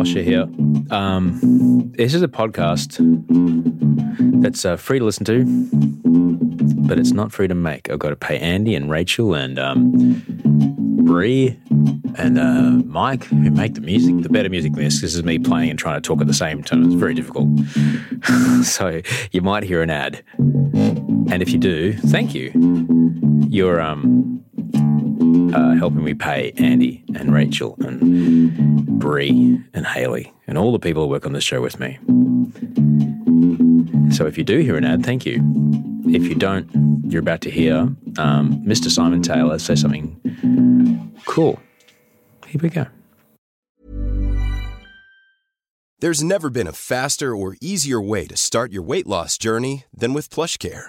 Osher here. Um, this is a podcast that's uh, free to listen to, but it's not free to make. I've got to pay Andy and Rachel and um, Bree and uh, Mike who make the music, the better music than this. This is me playing and trying to talk at the same time. It's very difficult. so you might hear an ad. And if you do, thank you. You're um, uh, helping me pay Andy and Rachel and Bree and Haley and all the people who work on this show with me. So if you do hear an ad, thank you. If you don't, you're about to hear um, Mr. Simon Taylor say something cool. Here we go. There's never been a faster or easier way to start your weight loss journey than with PlushCare.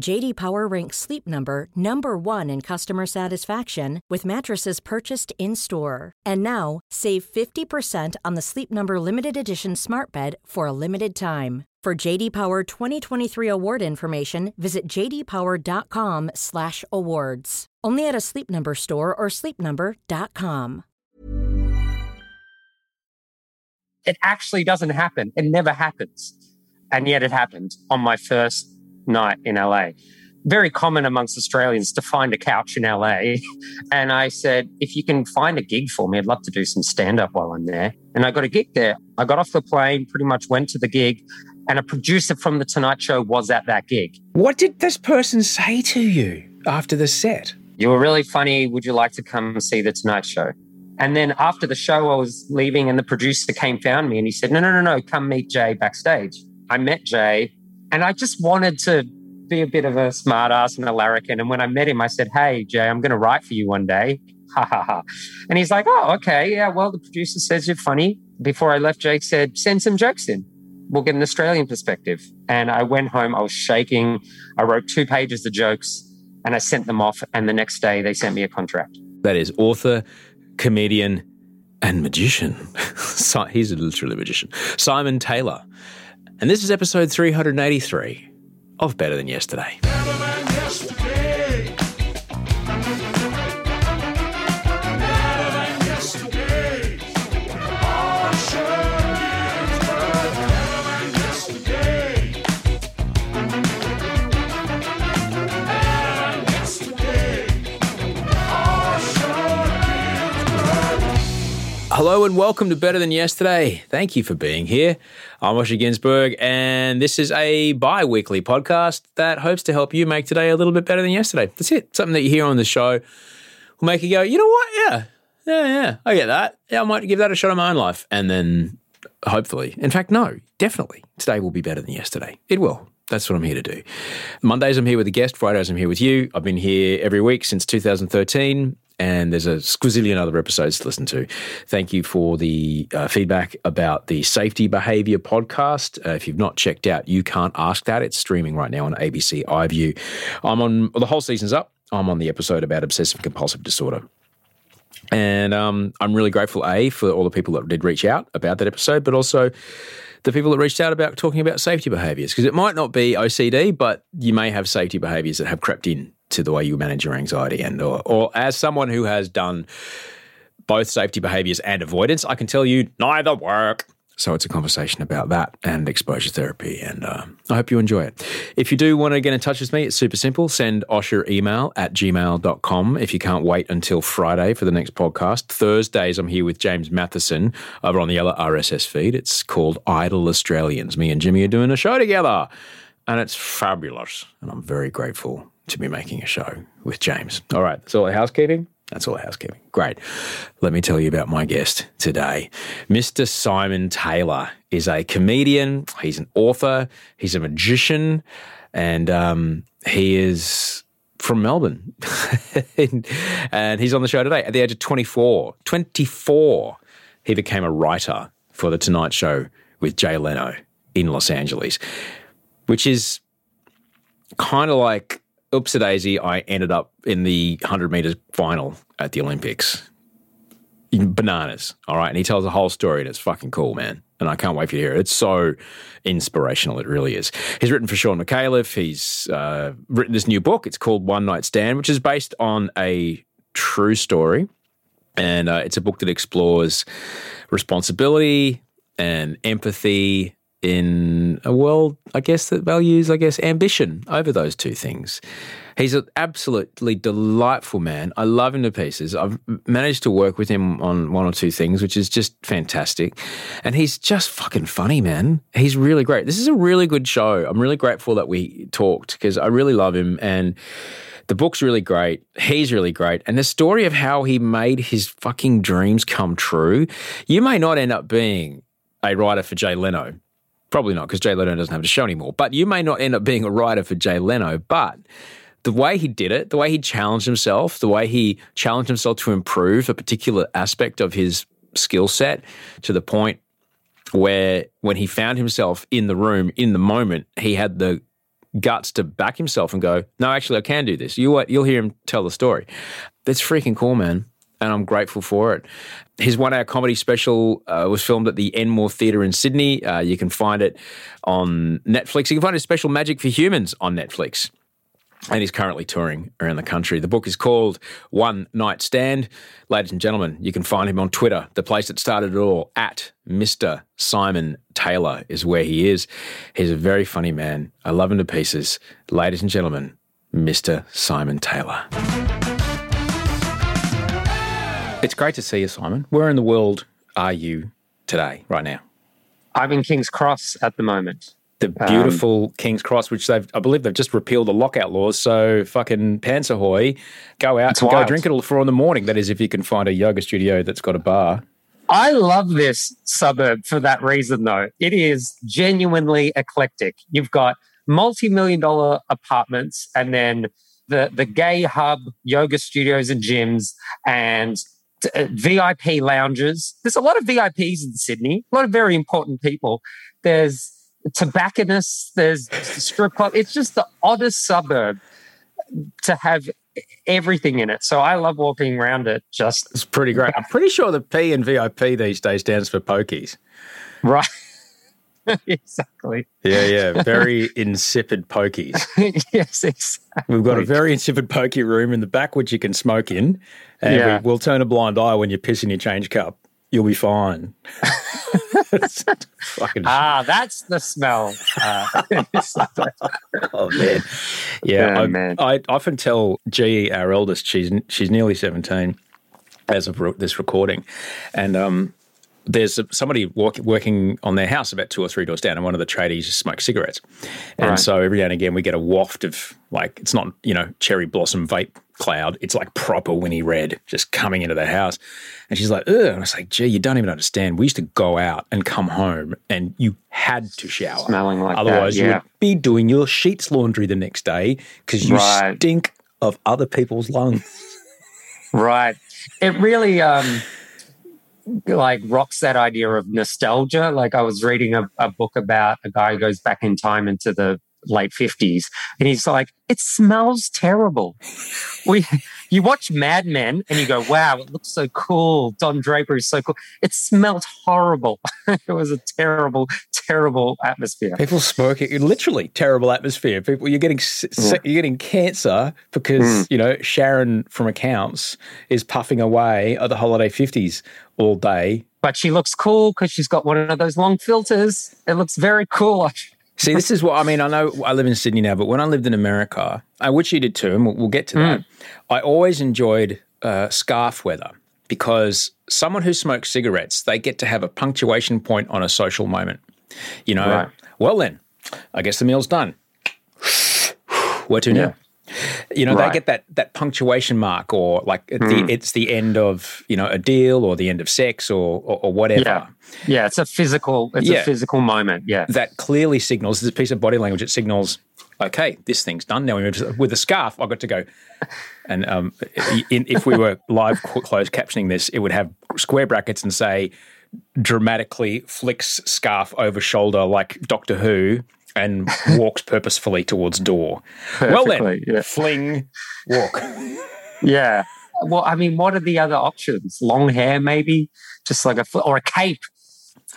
JD Power ranks Sleep Number number 1 in customer satisfaction with mattresses purchased in-store. And now, save 50% on the Sleep Number limited edition Smart Bed for a limited time. For JD Power 2023 award information, visit jdpower.com/awards. Only at a Sleep Number store or sleepnumber.com. It actually doesn't happen. It never happens. And yet it happened on my first night in LA. Very common amongst Australians to find a couch in LA. And I said, if you can find a gig for me, I'd love to do some stand up while I'm there. And I got a gig there. I got off the plane, pretty much went to the gig, and a producer from The Tonight Show was at that gig. What did this person say to you after the set? You were really funny. Would you like to come see The Tonight Show? And then after the show, I was leaving, and the producer came, found me, and he said, No, no, no, no, come meet Jay backstage. I met Jay, and I just wanted to be a bit of a smartass and a larrikin. And when I met him, I said, Hey, Jay, I'm going to write for you one day. Ha ha ha. And he's like, Oh, okay. Yeah, well, the producer says you're funny. Before I left, Jake said, Send some jokes in. We'll get an Australian perspective. And I went home, I was shaking. I wrote two pages of jokes and I sent them off. And the next day, they sent me a contract. That is author, comedian, and magician. He's a literally magician. Simon Taylor. And this is episode 383 of Better Than Yesterday. Hello and welcome to Better Than Yesterday. Thank you for being here. I'm Osher Günsberg, and this is a bi weekly podcast that hopes to help you make today a little bit better than yesterday. That's it. Something that you hear on the show will make you go, you know what? Yeah, yeah, yeah. I get that. Yeah, I might give that a shot in my own life. And then hopefully, in fact, no, definitely, today will be better than yesterday. It will. That's what I'm here to do. Mondays, I'm here with a guest. Fridays, I'm here with you. I've been here every week since 2013 and there's a squizillion other episodes to listen to. Thank you for the uh, feedback about the safety behavior podcast. Uh, if you've not checked out, you can't ask that. It's streaming right now on ABC iView. I'm on the whole season's up. I'm on the episode about obsessive compulsive disorder. And um, I'm really grateful, A, for all the people that did reach out about that episode, but also the people that reached out about talking about safety behaviors. Because it might not be OCD, but you may have safety behaviors that have crept in to the way you manage your anxiety. And, or, or as someone who has done both safety behaviors and avoidance, I can tell you neither work. So it's a conversation about that and exposure therapy. And uh, I hope you enjoy it. If you do want to get in touch with me, it's super simple. Send Osher email at gmail.com if you can't wait until Friday for the next podcast. Thursdays, I'm here with James Mathison over on the other RSS feed. It's called Idle Australians. Me and Jimmy are doing a show together. And it's fabulous. And I'm very grateful to be making a show with James. All right, that's all the housekeeping. That's all the housekeeping. Great. Let me tell you about my guest today. Mr. Simon Taylor is a comedian, he's an author, he's a magician, and um, he is from Melbourne. and he's on the show today at the age of 24. 24, he became a writer for The Tonight Show with Jay Leno in Los Angeles, which is kind of like oops a daisy, I ended up in the 100 meters final at the Olympics. Bananas. All right. And he tells the whole story and it's fucking cool, man. And I can't wait for you to hear it. It's so inspirational. It really is. He's written for Shaun Micallef. He's uh, written this new book. It's called One Night Stand, which is based on a true story. And uh, it's a book that explores responsibility and empathy in a world, I guess, that values, I guess, ambition over those two things. He's an absolutely delightful man. I love him to pieces. I've managed to work with him on one or two things, which is just fantastic. And he's just fucking funny, man. He's really great. This is a really good show. I'm really grateful that we talked because I really love him. And the book's really great. He's really great. And the story of how he made his fucking dreams come true. You may not end up being a writer for Jay Leno. Probably not, because Jay Leno doesn't have a show anymore. But you may not end up being a writer for Jay Leno. But the way he did it, the way he challenged himself, the way he challenged himself to improve a particular aspect of his skill set to the point where when he found himself in the room in the moment, he had the guts to back himself and go, no, actually, I can do this. You, you'll hear him tell the story. That's freaking cool, man. And I'm grateful for it. His one hour comedy special uh, was filmed at the Enmore Theatre in Sydney. Uh, you can find it on Netflix. You can find his special Magic for Humans on Netflix and he's currently touring around the country. The book is called One Night Stand. Ladies and gentlemen, you can find him on Twitter, the place that started it all, at Mr. Simon Taylor is where he is. He's a very funny man. I love him to pieces. Ladies and gentlemen, Mr. Simon Taylor. It's great to see you, Simon. Where in the world are you today, right now? I'm in King's Cross at the moment the um, beautiful um, King's Cross, which they've, I believe they've just repealed the lockout laws. So fucking pants ahoy, go out and go drink it all four in the morning. That is, if you can find a yoga studio that's got a bar. I love this suburb for that reason, though. It is genuinely eclectic. You've got multi-million dollar apartments, and then the the gay hub, yoga studios and gyms, and uh, VIP lounges. There's a lot of VIPs in Sydney, a lot of very important people. There's tobacconists, there's strip club. It's just the oddest suburb to have everything in it. So I love walking around it. Just it's pretty great. I'm pretty sure the P in VIP these days stands for pokies. Right. exactly. Yeah, yeah. Very insipid pokies. yes, exactly. We've got a very insipid pokey room in the back which you can smoke in. And yeah. we, will turn a blind eye when you piss in your change cup. You'll be fine. ah, that's the smell. Uh, oh man, yeah. I, man. I often tell G, our eldest, she's she's nearly seventeen as of this recording, and um, there's somebody walk, working on their house about two or three doors down, and one of the tradies smokes cigarettes. And right. so every now and again, we get a waft of like, it's not, you know, cherry blossom vape cloud. It's like proper Winnie Red just coming into the house. And she's like, ugh. And I was like, gee, you don't even understand. We used to go out and come home and you had to shower. Smelling like Otherwise, that, yeah. you would be doing your sheets laundry the next day because you right. stink of other people's lungs. right. It really, um, like rocks that idea of nostalgia. Like I was reading a, a book about a guy who goes back in time into the late 50s and he's like it smells terrible. We you watch mad men and you go wow it looks so cool. Don draper is so cool. It smelled horrible. It was a terrible terrible atmosphere people smoking literally terrible atmosphere people you're getting yeah. you're getting cancer because mm. you know sharon from accounts is puffing away at the holiday 50s all day but she looks cool because she's got one of those long filters. It looks very cool. See, this is what I mean. I know I live in Sydney now, but when I lived in America, uh, which you did too, and we'll, we'll get to that, Mm. I always enjoyed uh, scarf weather because someone who smokes cigarettes, they get to have a punctuation point on a social moment. You know, Right. well then, I guess the meal's done. Where to now? You know, Right. Hmm. they get that that punctuation mark, or like at the, it's the end of you know a deal, or the end of sex, or or, or whatever. Yeah. Yeah, it's a physical. It's Yeah. a physical moment. Yeah. that clearly signals this piece of body language. It signals, okay, this thing's done. Now we move to, with a scarf. I got to go. And um, in, if we were live closed captioning this, it would have square brackets and say, dramatically flicks scarf over shoulder like Doctor Who and walks purposefully towards door. well then, yeah. fling, walk. Yeah. Well, I mean, what are the other options? Long hair, maybe, just like a fl- or a cape.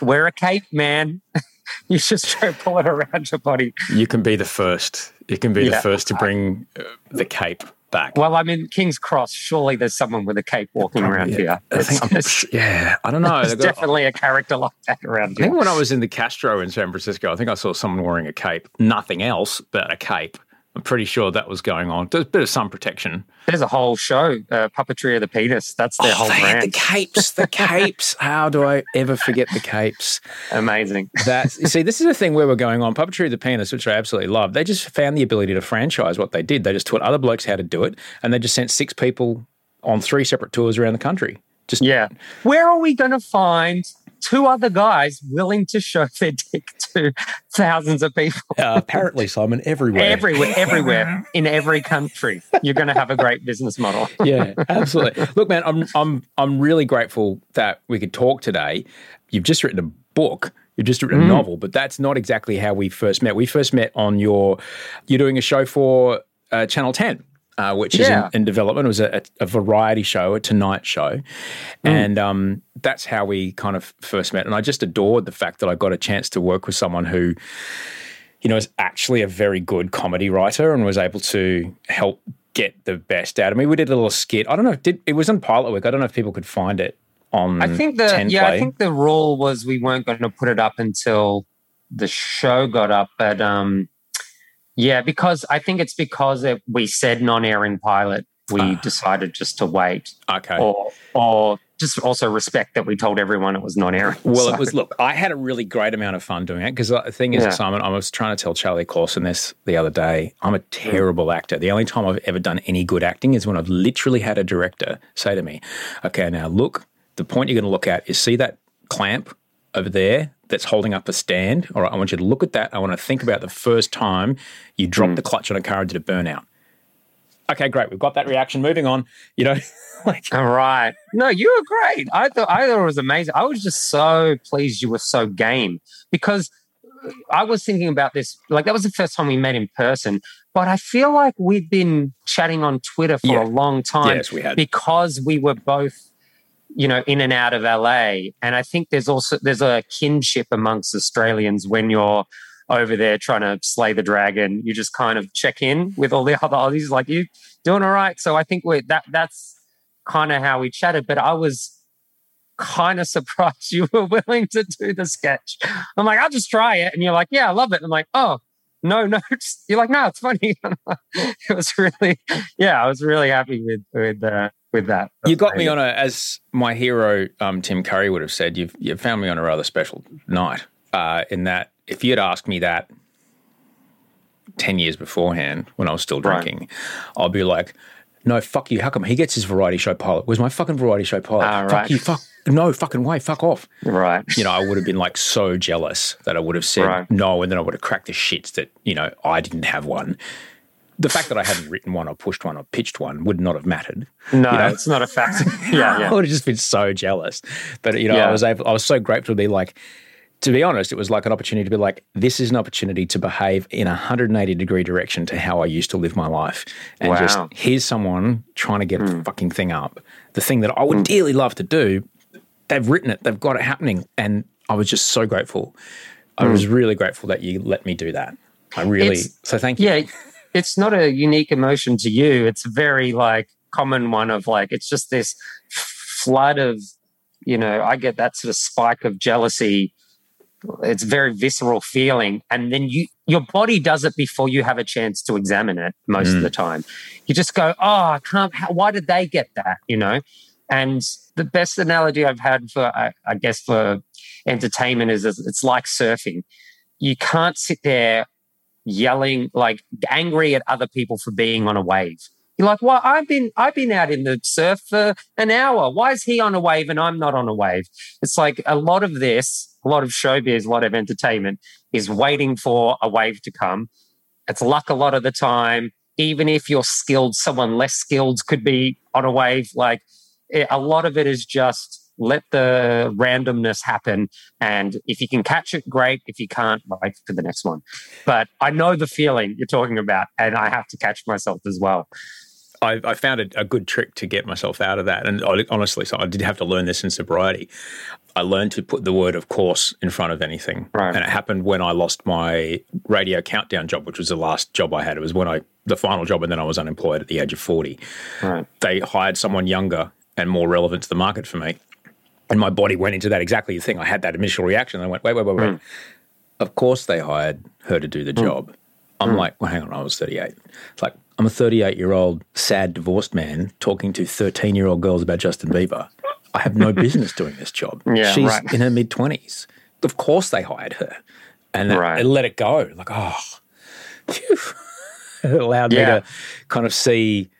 Wear a cape, man. you just try to pull it around your body. You can be the first. You can be the first to bring uh, the cape back. Well, I'm in King's Cross. Surely there's someone with a cape walking around Yeah. here. I think, It's- yeah, I don't know. there's They've got- definitely a character like that around here. I think when I was in the Castro in San Francisco, I think I saw someone wearing a cape. Nothing else but a cape. I'm pretty sure that was going on. There's a bit of sun protection. There's a whole show, uh, Puppetry of the Penis. That's their whole Oh, they had the capes, the capes. How do I ever forget the capes? Amazing. That's you see, this is a thing where we're going on. Puppetry of the penis, which I absolutely love. They just found the ability to franchise what they did. They just taught other blokes how to do it, and they just sent six people on three separate tours around the country. Just Yeah. Where are we going to find two other guys willing to show their dick to thousands of people? uh, apparently, Simon, everywhere. Everywhere, everywhere, in every country, you're going to have a great business model. yeah, absolutely. Look, man, I'm I'm I'm really grateful that we could talk today. You've just written a book. You've just written a novel, but that's not exactly how we first met. We first met on your. You're doing a show for uh, Channel Ten. Uh, which is Yeah. in, in development. It was a, a variety show, a Tonight show, and um, that's how we kind of first met. And I just adored the fact that I got a chance to work with someone who, you know, is actually a very good comedy writer and was able to help get the best out of me. We did a little skit. I don't know. if Did it was on Pilot Week? I don't know if people could find it on. I think the 10 yeah, I think the rule was we weren't going to put it up until the show got up, but um, yeah, because I think it's because it, we said non-airing pilot, we Ah. decided just to wait, okay. or or just also respect that we told everyone it was non-airing. Well, So- it was. Look, I had a really great amount of fun doing it because the thing is, Yeah. Simon, I was trying to tell Charlie Clausen this the other day. I'm a terrible actor. The only time I've ever done any good acting is when I've literally had a director say to me, "Okay, now look. The point you're going to look at is see that clamp over there that's holding up a stand. All right, I want you to look at that. I want to think about the first time you dropped hmm. the clutch on a car and did a burnout. Okay, great. We've got that reaction. Moving on. You know, like All right. No, you were great. I thought I thought it was amazing. I was just so pleased you were so game because I was thinking about this. Like that was the first time we met in person, but I feel like we've been chatting on Twitter for Yeah. a long time yes, we had. because we were both, you know, in and out of LA. And I think there's also there's a kinship amongst Australians when you're over there trying to slay the dragon. You just kind of check in with all the other Aussies, like you doing all right. So I think we that that's kind of how we chatted. But I was kind of surprised you were willing to do the sketch. I'm like, I'll just try it, and you're like, Yeah, I love it. I'm like, Oh. No, no, you're like, no, it's funny. it was really, yeah, I was really happy with with uh, with that. You got me on a, as my hero um, Tim Curry would have said. You've you found me on a rather special night. Uh, in that, if you'd asked me that ten years beforehand, when I was still Right. drinking, I'll be like, "No, fuck you. How come he gets his variety show pilot? Where's my fucking variety show pilot? Ah, fuck right. you. Fuck no. Fucking way. Fuck off. right. You know, I would have been like so jealous that I would have said Right. no, and then I would have cracked the shits that you know I didn't have one. The fact that I hadn't written one or pushed one or pitched one would not have mattered. No, you know? it's not a fact. yeah, I would have just been so jealous. But you know, I was able I was so grateful to be like to be honest, it was like an opportunity to be like, this is an opportunity to behave in a 180 degree direction to how I used to live my life. And just Wow. here's someone trying to get a hmm. fucking thing up. The thing that I would hmm. dearly love to do, they've written it, they've got it happening. And I was just so grateful. I hmm. was really grateful that you let me do that. I really, It's- so thank you. Yeah, it's not a unique emotion to you. It's a very like common one of like it's just this flood of you know, I get that sort of spike of jealousy. It's a very visceral feeling. And then you, your body does it before you have a chance to examine it most Mm. of the time. You just go, oh, I can't, how, why did they get that? You know? And the best analogy I've had for, I, I guess, for entertainment is it's like surfing. You can't sit there yelling, like angry at other people for being on a wave. You're like, well, I've been I've been out in the surf for an hour. Why is he on a wave and I'm not on a wave? It's like a lot of this, a lot of showbiz, a lot of entertainment is waiting for a wave to come. It's luck a lot of the time. Even if you're skilled, someone less skilled could be on a wave. Like a lot of it is just let the randomness happen. And if you can catch it, great. If you can't, wait for the next one. But I know the feeling you're talking about, and I have to catch myself as well. I, I found it a good trick to get myself out of that. And I, honestly, so I did have to learn this in sobriety. I learned to put the word of course in front of anything. Right. And it happened when I lost my radio countdown job, which was the last job I had. It was when I, the final job, and then I was unemployed at the age of 40. Right. They hired someone younger and more relevant to the market for me. And my body went into that exactly the thing. I had that initial reaction. I went, wait, wait, wait, wait. Hmm. Of course they hired her to do the hmm. job. I'm hmm. like, well, hang on, I was 38. It's like, I'm a 38 year old sad divorced man talking to 13 year old girls about Justin Bieber. I have no business doing this job. Yeah, She's right. in her mid 20s. Of course they hired her. And it- Right. it let it go. Like, oh, phew. it allowed Yeah. me to kind of see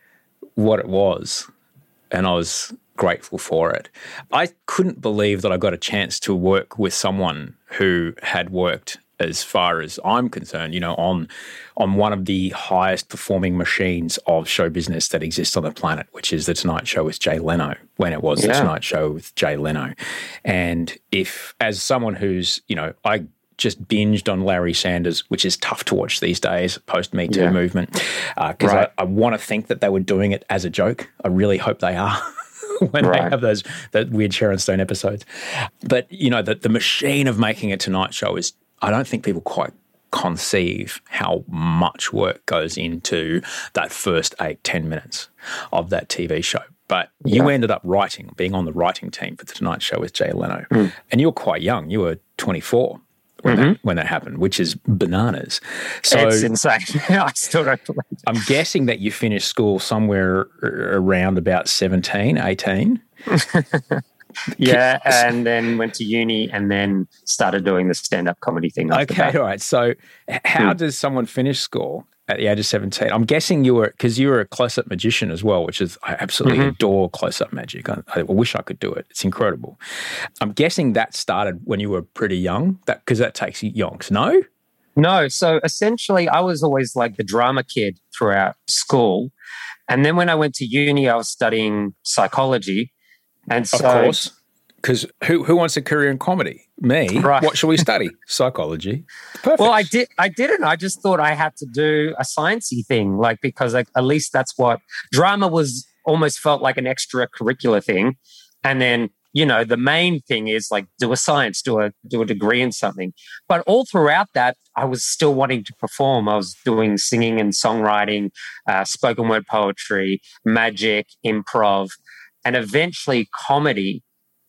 what it was. And I was grateful for it. I couldn't believe that I got a chance to work with someone who had worked as far as I'm concerned, you know, on on one of the highest performing machines of show business that exists on the planet, which is the Tonight Show with Jay Leno, when it was the Tonight Show with Jay Leno. And if as someone who's, you know, I just binged on Larry Sanders, which is tough to watch these days, post Me Too Yeah. movement, uh, because Right. I, I want to think that they were doing it as a joke. I really hope they are. when right. they have those that weird Sharon Stone episodes. But you know, the, the machine of making a tonight show is I don't think people quite conceive how much work goes into that first eight, ten minutes of that TV show. But you yeah. ended up writing, being on the writing team for the Tonight Show with Jay Leno. Mm. And you were quite young. You were 24 when mm-hmm. that when that happened, which is bananas. So it's insane. I still don't believe. I'm guessing that you finished school somewhere around about 17, 18. yeah, and then went to uni and then started doing the stand up comedy thing. Okay, all right. So, how hmm. does someone finish school at the age of 17? I'm guessing you were, because you were a close up magician as well, which is, I absolutely mm-hmm. adore close up magic. I, I wish I could do it. It's incredible. I'm guessing that started when you were pretty young, that because that takes yonks. No? No, so essentially, I was always like the drama kid throughout school. And then when I went to uni, I was studying psychology. And Of so, course. Because who, who wants a career in comedy? Me. Right. What should we study? Psychology. Perfect. well, I did. I didn't. I just thought I had to do a sciencey thing, like because like, at least that's what drama was. Almost felt like an extracurricular thing, and then you know the main thing is like do a science, do a do a degree in something. But all throughout that, I was still wanting to perform. I was doing singing and songwriting, uh, spoken word poetry, magic, improv, and eventually comedy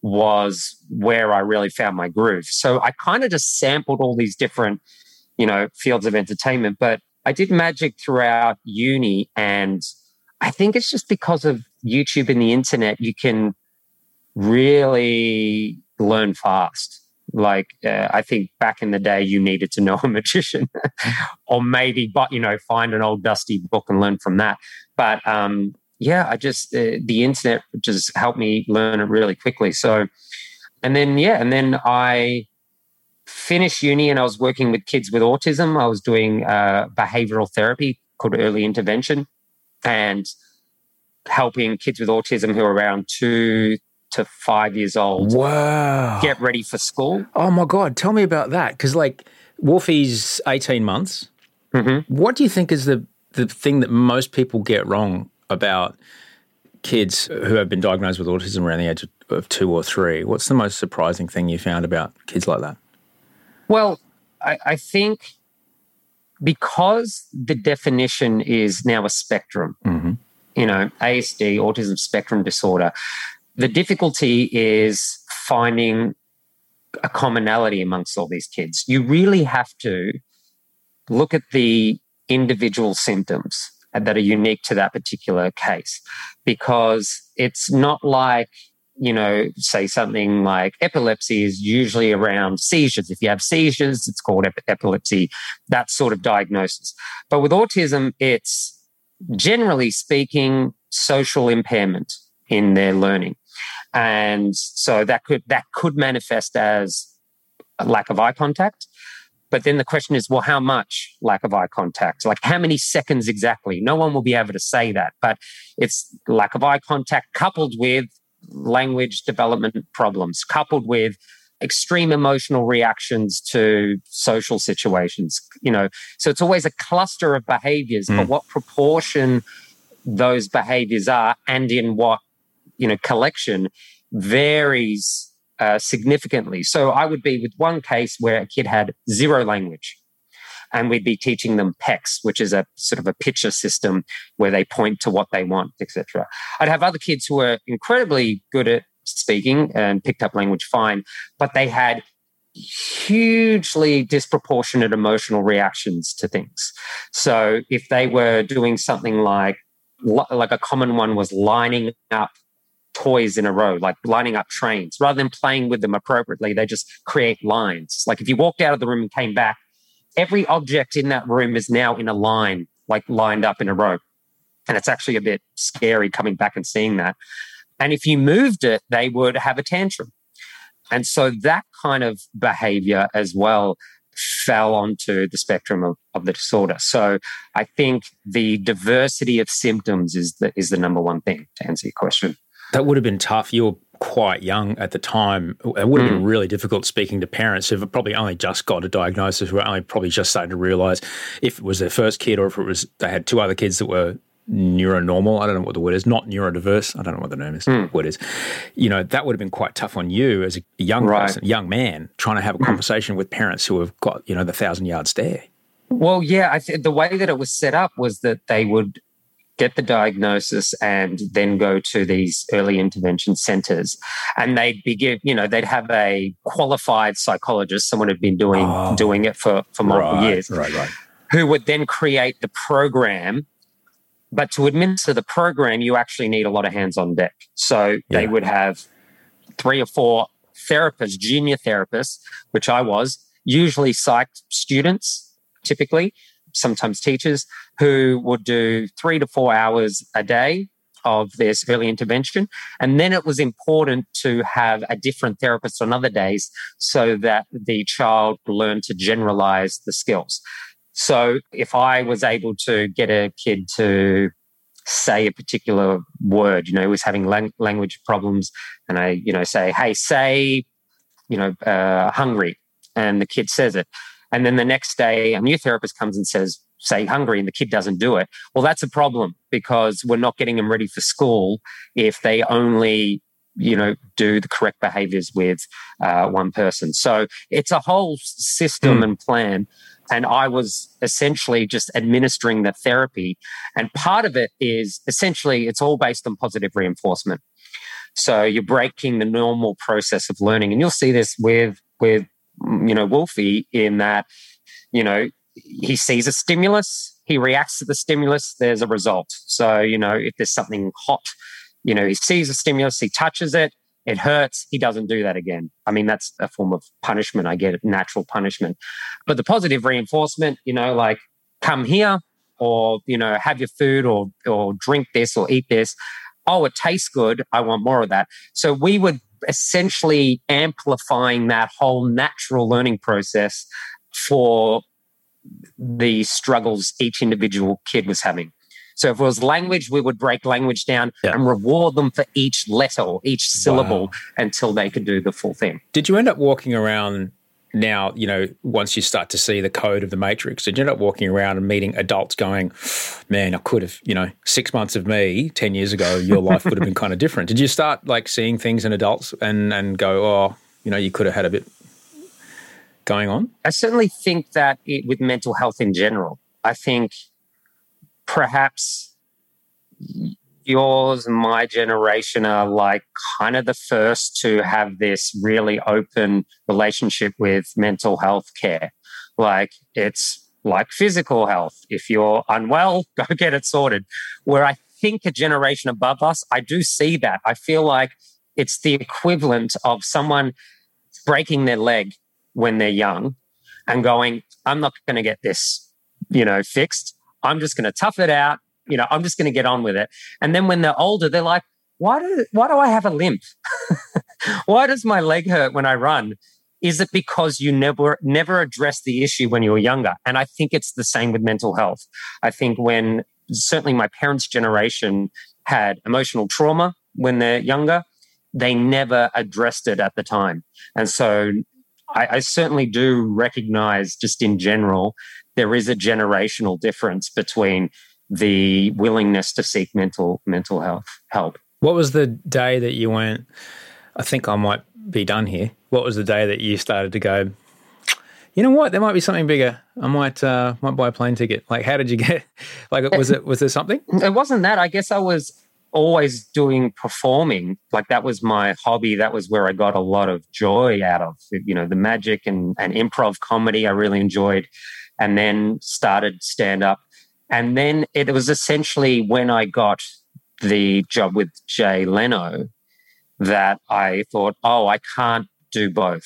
was where I really found my groove. So I kind of just sampled all these different, you know, fields of entertainment. But I did magic throughout uni, and I think it's just because of YouTube and the internet, you can really learn fast. Like uh, I think back in the day, you needed to know a magician, or maybe, but you know, find an old dusty book and learn from that. But um, yeah, I just uh, the internet just helped me learn it really quickly. So, and then yeah, and then I finished uni and I was working with kids with autism. I was doing uh, behavioral therapy called early intervention, and helping kids with autism who are around two to five years old wow. get ready for school. Oh my God, tell me about that. Because, like, Wolfie's 18 months. Mhm. What do you think is the, the thing that most people get wrong about kids who have been diagnosed with autism around the age of, of two or three? What's the most surprising thing you found about kids like that? Well, I, I think because the definition is now a spectrum, Mm-hmm. you know, ASD, autism spectrum disorder, the difficulty is finding a commonality amongst all these kids. You really have to look at the individual symptoms that are unique to that particular case because it's not like you know, say something like epilepsy is usually around seizures. If you have seizures, it's called ep- epilepsy, that sort of diagnosis. But with autism, it's generally speaking social impairment in their learning. And so that could that could manifest as a lack of eye contact. But then the question is, well, how much lack of eye contact? Like how many seconds exactly? No one will be able to say that, but it's lack of eye contact coupled with language development problems, coupled with extreme emotional reactions to social situations. You know, so it's always a cluster of behaviors, mm. but what proportion those behaviors are and in what, you know, collection varies uh, significantly. So I would be with one case where a kid had zero language and we'd be teaching them PECS, which is a sort of a picture system where they point to what they want, etc. I'd have other kids who were incredibly good at speaking and picked up language fine, but they had hugely disproportionate emotional reactions to things. So if they were doing something like like a common one was lining up toys in a row, like lining up trains, rather than playing with them appropriately, they just create lines. Like if you walked out of the room and came back, every object in that room is now in a line, like lined up in a row. And it's actually a bit scary coming back and seeing that. And if you moved it, they would have a tantrum. And so that kind of behavior as well fell onto the spectrum of, of the disorder. So I think the diversity of symptoms is the, is the number one thing to answer your question. That would have been tough. You were quite young at the time. It would have been hmm. really difficult speaking to parents who've probably only just got a diagnosis, who are only probably just starting to realize if it was their first kid or if it was they had two other kids that were neuronormal. I don't know what the word is, not neurodiverse. I don't know what the name is. Mm. Word is, you know, that would have been quite tough on you as a young right. person, young man, trying to have a hmm. conversation with parents who have got you know the thousand yard stare. Well, yeah, I th- the way that it was set up was that they would get the diagnosis and then go to these early intervention centers. And they'd be give, you know they'd have a qualified psychologist someone who'd been doing oh, doing it for for multiple right, years right right. who would then create the program. But to administer the program you actually need a lot of hands on deck. So yeah. they would have three or four therapists junior therapists which i was usually psych students typically sometimes teachers who would do three to four hours a day of this early intervention. And then it was important to have a different therapist on other days so that the child learned to generalize the skills. So if I was able to get a kid to say a particular word, you know, was having lang- language problems, and I, you know, say, hey, say, you know, uh, hungry, and the kid says it. And then the next day, a new therapist comes and says, say hungry and the kid doesn't do it, well, that's a problem because we're not getting them ready for school if they only you know do the correct behaviors with uh, one person. So it's a whole system mm. and plan. And i was essentially just administering the therapy. And part of it is essentially it's all based on positive reinforcement. So you're breaking the normal process of learning. And you'll see this with with you know wolfie in that you know he sees a stimulus, he reacts to the stimulus, there's a result. So, you know, if there's something hot, you know, he sees a stimulus, he touches it, it hurts, he doesn't do that again. I mean, that's a form of punishment. I get it, natural punishment. But the positive reinforcement, you know, like come here or, you know, have your food or or drink this or eat this. Oh, it tastes good. I want more of that. So we would essentially amplifying that whole natural learning process for the struggles each individual kid was having. So if it was language, we would break language down yeah. and reward them for each letter or each syllable wow. until they could do the full thing. Did you end up walking around now, you know, once you start to see the code of the matrix, and you end up walking around and meeting adults going, man, I could have, you know, six months of me 10 years ago, your life would have been kind of different. Did you start like seeing things in adults and, and go, oh, you know, you could have had a bit going on? I certainly think that it, with mental health in general, I think perhaps yours and my generation are like kind of the first to have this really open relationship with mental health care. Like it's like physical health. If you're unwell, go get it sorted. Where I think a generation above us, I do see that. I feel like it's the equivalent of someone breaking their leg when they're young and going, I'm not going to get this, you know, fixed. I'm just going to tough it out. You know, I'm just going to get on with it. And then when they're older, they're like, why do, why do I have a limp? why does my leg hurt when I run? Is it because you never never addressed the issue when you were younger? And I think it's the same with mental health. I think when certainly my parents' generation had emotional trauma when they're younger, they never addressed it at the time. And so I, I certainly do recognize, just in general, there is a generational difference between the willingness to seek mental mental health help. What was the day that you went? I think I might be done here. What was the day that you started to go? You know what? There might be something bigger. I might uh, might buy a plane ticket. Like, how did you get? Like, was it was there something? It wasn't that. I guess I was always doing performing. Like that was my hobby. That was where I got a lot of joy out of. You know, the magic and, and improv comedy I really enjoyed, and then started stand up. And then it was essentially when I got the job with Jay Leno that I thought, oh, I can't do both.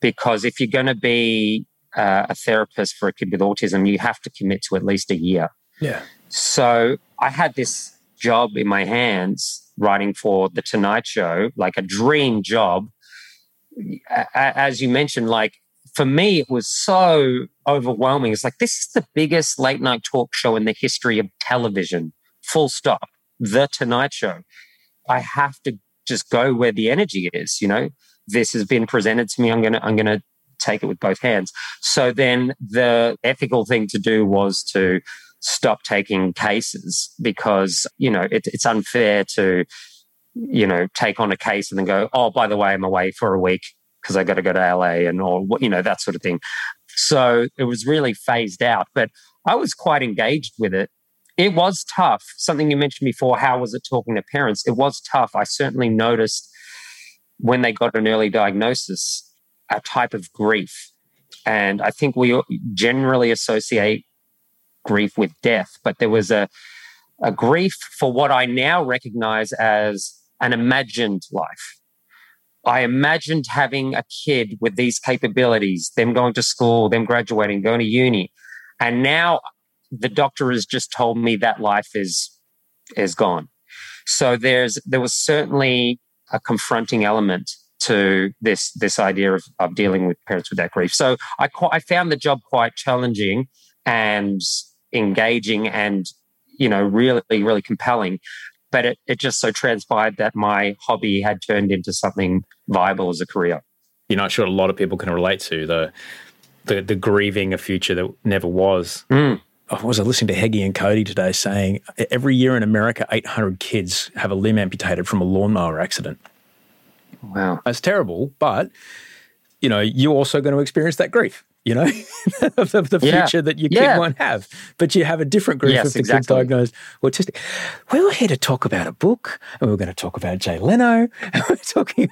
Because if you're going to be uh, a therapist for a kid with autism, you have to commit to at least a year. Yeah. So I had this job in my hands writing for The Tonight Show, like a dream job. As you mentioned, like for me, it was so overwhelming. It's like, this is the biggest late night talk show in the history of television, full stop. The Tonight Show. I have to just go where the energy is, you know? This has been presented to me. I'm going to, I'm going to take it with both hands. So then the ethical thing to do was to stop taking cases because, you know, it, it's unfair to, you know, take on a case and then go, oh, by the way, I'm away for a week because I got to go to LA and all, you know that sort of thing. So it was really phased out, but I was quite engaged with it. It was tough. Something you mentioned before, how was it talking to parents? It was tough. I certainly noticed when they got an early diagnosis a type of grief. And I think we generally associate grief with death, but there was a, a grief for what I now recognize as an imagined life. I imagined having a kid with these capabilities, them going to school, them graduating, going to uni. And now the doctor has just told me that life is is gone. So there's there was certainly a confronting element to this this idea of, of dealing with parents with that grief. So I I found the job quite challenging and engaging and you know really really compelling but it, it just so transpired that my hobby had turned into something viable as a career you're not sure a lot of people can relate to the the, the grieving a future that never was mm. I was listening to Heggie and Cody today saying every year in America, 800 kids have a limb amputated from a lawnmower accident. Wow. That's terrible, but you know, you're also going to experience that grief you know, of the, the yeah. future that your kid yeah. won't have. But you have a different group yes, if the exactly. kid's diagnosed autistic. We were here to talk about a book, and we were going to talk about Jay Leno, and we're talking.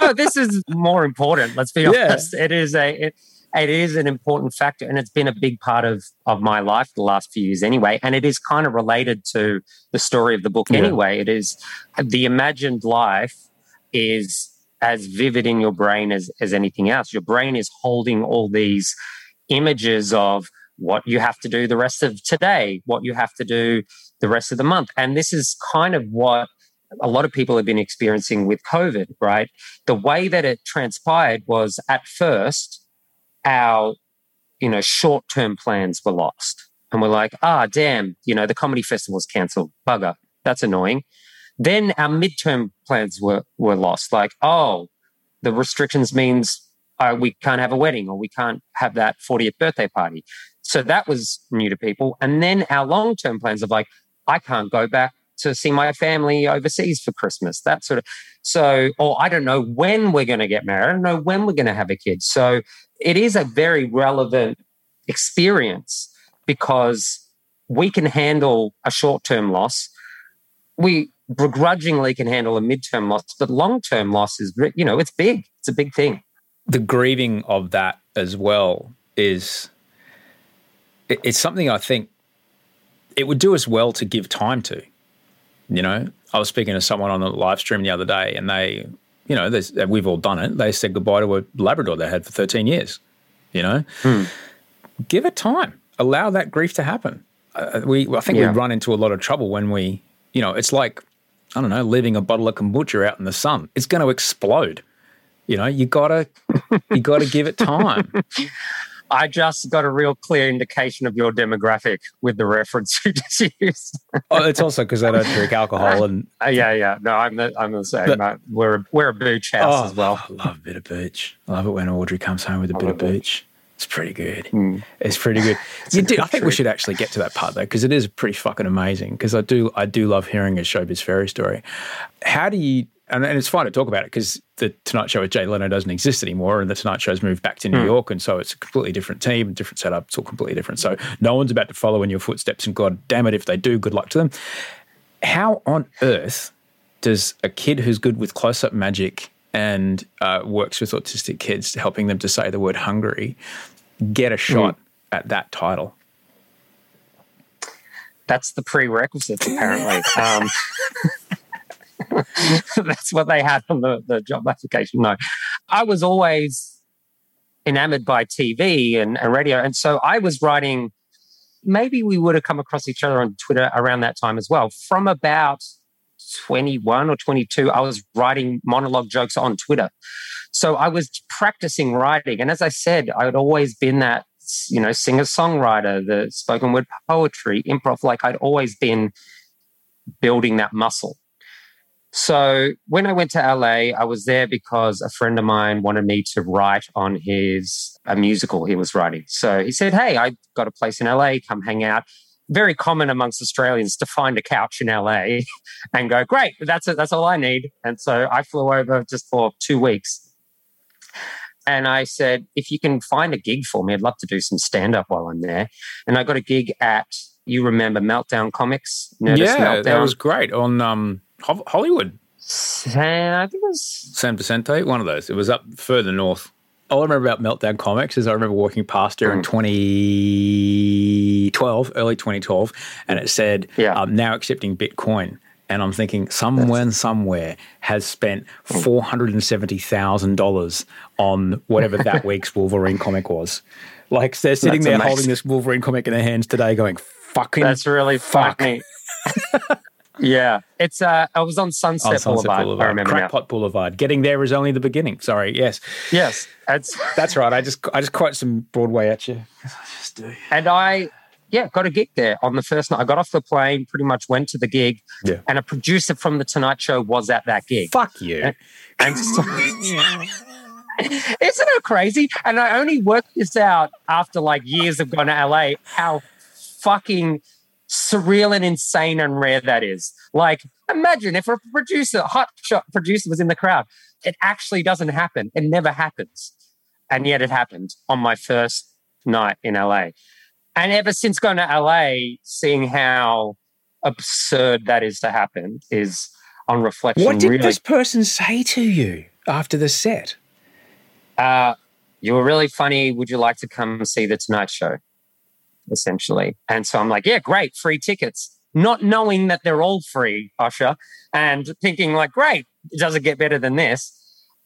no, this is more important. Let's be honest. It is a. It, it is an important factor and it's been a big part of of my life the last few years anyway and it is kind of related to the story of the book anyway it is the imagined life is as vivid in your brain as, as anything else. Your brain is holding all these images of what you have to do the rest of today, what you have to do the rest of the month. And this is kind of what a lot of people have been experiencing with COVID, right? The way that it transpired was at first, our, you know, short term plans were lost. And we're like, ah, damn, you know, the comedy festival's cancelled. Bugger. That's annoying. Then our midterm plans were, were lost. Like, oh, the restrictions means uh, we can't have a wedding or we can't have that 40th birthday party. So that was new to people. And then our long term plans of like, I can't go back to see my family overseas for Christmas. That sort of so, or I don't know when we're going to get married. I don't know when we're going to have a kid. So it is a very relevant experience because we can handle a short term loss we begrudgingly can handle a midterm loss, but long term loss is, you know, it's big. It's a big thing. The grieving of that as well is it's something I think it would do us well to give time to. You know, I was speaking to someone on the live stream the other day, and they, you know, we've all done it. They said goodbye to a Labrador they had for 13 years. You know, hmm. give it time. Allow that grief to happen. Uh, we, I think yeah. we run into a lot of trouble when we, you know, it's like, I don't know, leaving a bottle of kombucha out in the sun. It's going to explode. You know, you gotta, you gotta give it time. I just got a real clear indication of your demographic with the reference you just used. oh, it's also because I don't drink alcohol and uh, yeah, yeah. No, I'm the I'm the same. But, we're a, we're a booch house oh, as well. I love a bit of booch. I love it when Audrey comes home with a I bit of booch. It's pretty good. Mm. It's pretty good. you do, I think we should actually get to that part though, because it is pretty fucking amazing. Because I do, I do love hearing a showbiz fairy story. How do you and, and it's fine to talk about it because the Tonight Show with Jay Leno doesn't exist anymore, and the Tonight Show's moved back to New mm. York, and so it's a completely different team, different setup. It's all completely different. So no one's about to follow in your footsteps, and God damn it, if they do, good luck to them. How on earth does a kid who's good with close-up magic and uh, works with autistic kids, helping them to say the word hungry, get a shot mm. at that title? That's the prerequisites, apparently. um, That's what they had on the, the job application. No, I was always enamored by TV and, and radio. And so I was writing, maybe we would have come across each other on Twitter around that time as well. From about 21 or 22, I was writing monologue jokes on Twitter. So I was practicing writing. And as I said, I had always been that, you know, singer songwriter, the spoken word poetry, improv. Like I'd always been building that muscle. So when I went to LA, I was there because a friend of mine wanted me to write on his a musical he was writing. So he said, "Hey, I got a place in LA. Come hang out." Very common amongst Australians to find a couch in LA and go, "Great, that's it. That's all I need." And so I flew over just for two weeks. And I said, if you can find a gig for me, I'd love to do some stand up while I'm there. And I got a gig at, you remember Meltdown Comics? Nerdist yeah, Meltdown. that was great on um, Hollywood. San, I think it was San Vicente, one of those. It was up further north. All I remember about Meltdown Comics is I remember walking past here mm. in 2012, early 2012, and it said, yeah. um, now accepting Bitcoin. And I'm thinking, someone somewhere has spent mm. $470,000 on whatever that week's Wolverine comic was. Like they're sitting That's there amazing. holding this Wolverine comic in their hands today going, fucking That's really fuck. funny. Yeah, it's uh, I was on Sunset, on Sunset Boulevard, Boulevard. I remember Crackpot now. Boulevard. Getting there is only the beginning. Sorry. Yes. Yes. That's that's right. I just I just quote some Broadway at you. I just do. And I yeah got a gig there on the first night. I got off the plane, pretty much went to the gig, yeah. and a producer from the Tonight Show was at that gig. Fuck you. And, and so, isn't it crazy? And I only worked this out after like years of going to LA. How fucking surreal and insane and rare that is. Like, imagine if a producer, hot shot producer was in the crowd. It actually doesn't happen. It never happens. And yet it happened on my first night in LA. And ever since going to LA, seeing how absurd that is to happen is on reflection. What did really, this person say to you after the set? Uh, you were really funny. Would you like to come see the Tonight Show? Essentially. And so I'm like, yeah, great, free tickets, not knowing that they're all free, Osher, and thinking like, great, it get better than this?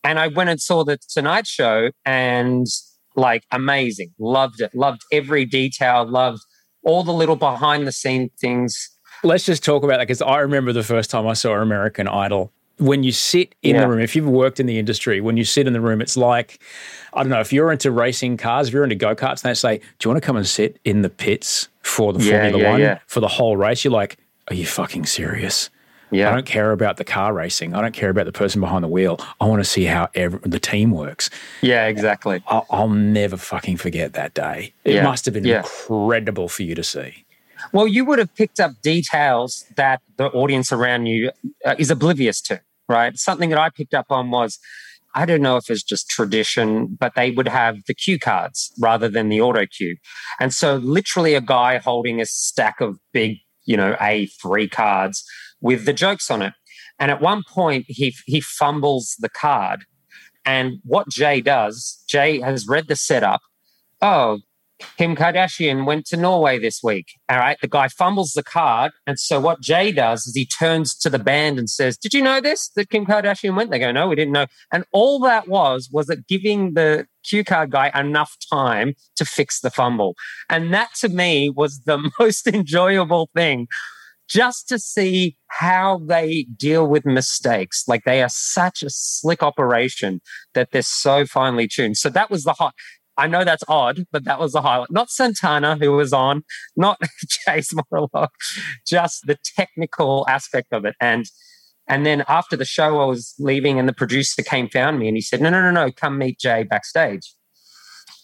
And I went and saw the Tonight Show and like amazing, loved it, loved every detail, loved all the little behind the scene things. Let's just talk about that because I remember the first time I saw American Idol when you sit in yeah. the room, if you've worked in the industry, when you sit in the room, it's like, I don't know, if you're into racing cars, if you're into go karts, and they say, Do you want to come and sit in the pits for the yeah, Formula yeah, One for the whole race? You're like, Are you fucking serious? Yeah. I don't care about the car racing. I don't care about the person behind the wheel. I want to see how every, the team works. Yeah, exactly. I'll, I'll never fucking forget that day. It must have been incredible for you to see. Well, you would have picked up details that the audience around you uh, is oblivious to right? Something that I picked up on was I don't know if it's just tradition, but they would have the cue cards rather than the auto cue. And so literally a guy holding a stack of big, you know, A3 cards with the jokes on it. And at one point, he, he fumbles the card. And what Jay does, Jay has read the setup. Oh, Kim Kardashian went to Norway this week. All right. The guy fumbles the card. And so what Jay does is he turns to the band and says, Did you know this? That Kim Kardashian went? They go, No, we didn't know. And all that was, was that giving the cue card guy enough time to fix the fumble. And that to me was the most enjoyable thing. Just to see how they deal with mistakes. Like they are such a slick operation that they're so finely tuned. So that was the hot. I know that's odd, but that was the highlight. Not Santana, who was on, not Chase Morlock, just the technical aspect of it. And and then after the show, I was leaving, and the producer came, found me, and he said, "No, no, no, no, come meet Jay backstage."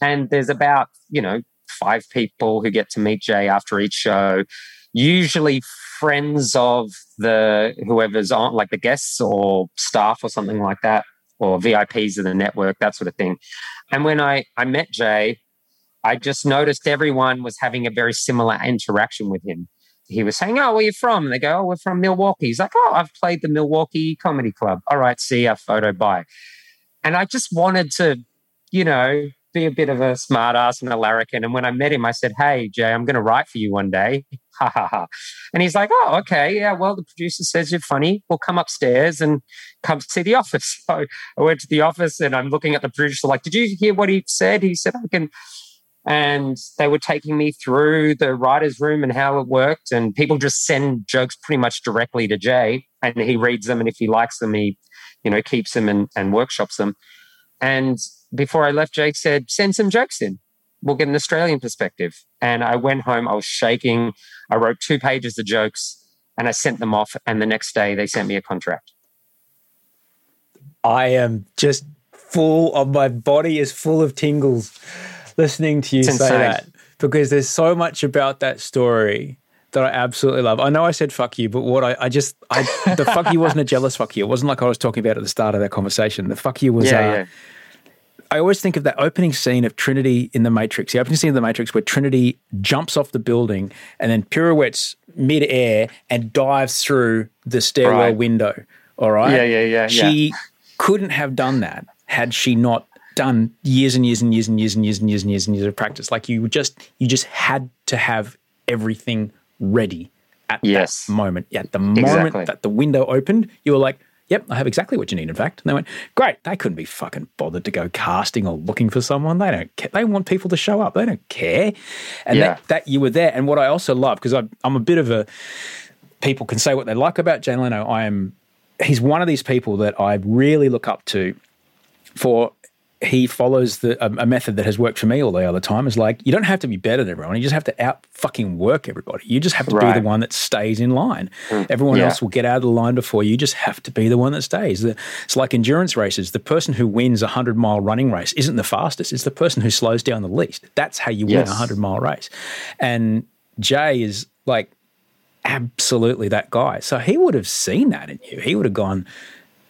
And there's about you know five people who get to meet Jay after each show, usually friends of the whoever's on, like the guests or staff or something like that or VIPs of the network, that sort of thing. And when I, I met Jay, I just noticed everyone was having a very similar interaction with him. He was saying, Oh, where you from? And they go, Oh, we're from Milwaukee. He's like, Oh, I've played the Milwaukee Comedy Club. All right, see ya, photo, bye. And I just wanted to, you know, be a bit of a smartass and a larrikin. And when I met him, I said, Hey, Jay, I'm going to write for you one day. Ha ha ha. And he's like, Oh, okay. Yeah. Well, the producer says you're funny. We'll come upstairs and come see the office. So I went to the office and I'm looking at the producer, like, Did you hear what he said? He said, I can. And they were taking me through the writer's room and how it worked. And people just send jokes pretty much directly to Jay and he reads them. And if he likes them, he, you know, keeps them and, and workshops them. And before I left, Jake said, send some jokes in. We'll get an Australian perspective. And I went home, I was shaking. I wrote two pages of jokes and I sent them off. And the next day, they sent me a contract. I am just full of my body is full of tingles listening to you It's say insane. that because there's so much about that story that I absolutely love. I know I said fuck you, but what I, I just I the fuck you wasn't a jealous fuck you. It wasn't like I was talking about at the start of that conversation. The fuck you was Yeah, uh, yeah. I always think of that opening scene of Trinity in the Matrix, the opening scene of the Matrix where Trinity jumps off the building and then pirouettes mid-air and dives through the stairwell Right. window. All right. Yeah, yeah, yeah, She couldn't have done that had she not done years and years and years and years and years and years and years and years of practice. Like you just you just had to have everything ready at Yes. that moment. At the moment Exactly. that the window opened, you were like, Yep, I have exactly what you need, in fact. And they went, Great, they couldn't be fucking bothered to go casting or looking for someone. They don't care. They want people to show up. They don't care. And Yeah. that, that you were there. And what I also love, because I'm a bit of a people can say what they like about Jay Leno. I am he's one of these people that I really look up to for he follows the a, a method that has worked for me all the other time is like you don't have to be better than everyone. You just have to out fucking work everybody. You just have to be the one that stays in line. Hmm. Everyone Yeah. else will get out of the line before you. You just have to be the one that stays. The- it's like endurance races. The person who wins a 100 mile running race isn't the fastest. It's the person who slows down the least. That's how you win a 100 mile race. And Jay is like absolutely that guy. So he would have seen that in you. He would have gone,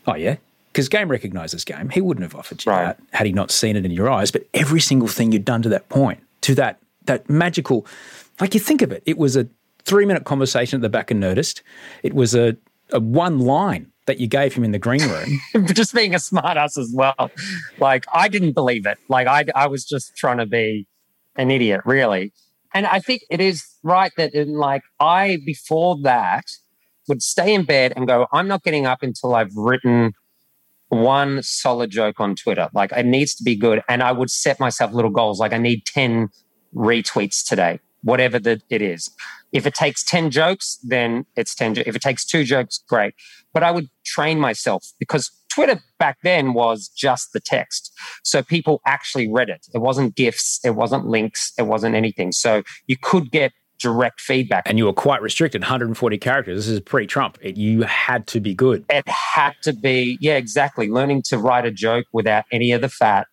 oh, yeah. Because game recognizes game. He wouldn't have offered you Right. that had he not seen it in your eyes. But every single thing you'd done to that point, to that that magical, like you think of it, it was a three minute conversation at the back and noticed. It was a, a one line that you gave him in the green room. just being a smartass as well. Like I didn't believe it. Like I, I was just trying to be an idiot, really. And I think it is right that in like I before that would stay in bed and go, I'm not getting up until I've written one solid joke on Twitter. Like it needs to be good. And I would set myself little goals. Like I need 10 retweets today, whatever that it is. If it takes 10 jokes, then it's 10. jo- If it takes two jokes, great. But I would train myself because Twitter back then was just the text. So people actually read it. It wasn't GIFs, it wasn't links, it wasn't anything. So you could get direct feedback. and you were quite restricted 140 characters. This is pre Trump. You had to be good. it had to be yeah exactly learning to write a joke without any of the fat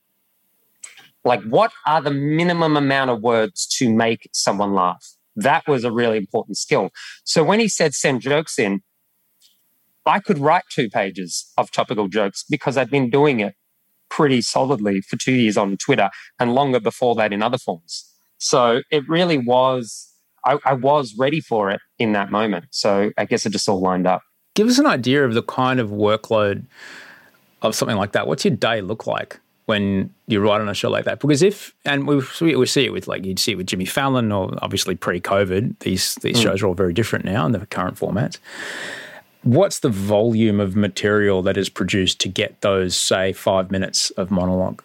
like what are the minimum amount of words to make someone laugh that was a really important skill so when he said send jokes in i could write two pages of topical jokes because i'd been doing it pretty solidly for two years on twitter and longer before that in other forms so it really was I, I was ready for it in that moment. So I guess it just all lined up. Give us an idea of the kind of workload of something like that. What's your day look like when you write on a show like that? Because if and we we see it with like you'd see it with Jimmy Fallon or obviously pre-COVID, these these mm. shows are all very different now in the current formats. What's the volume of material that is produced to get those, say, five minutes of monologue?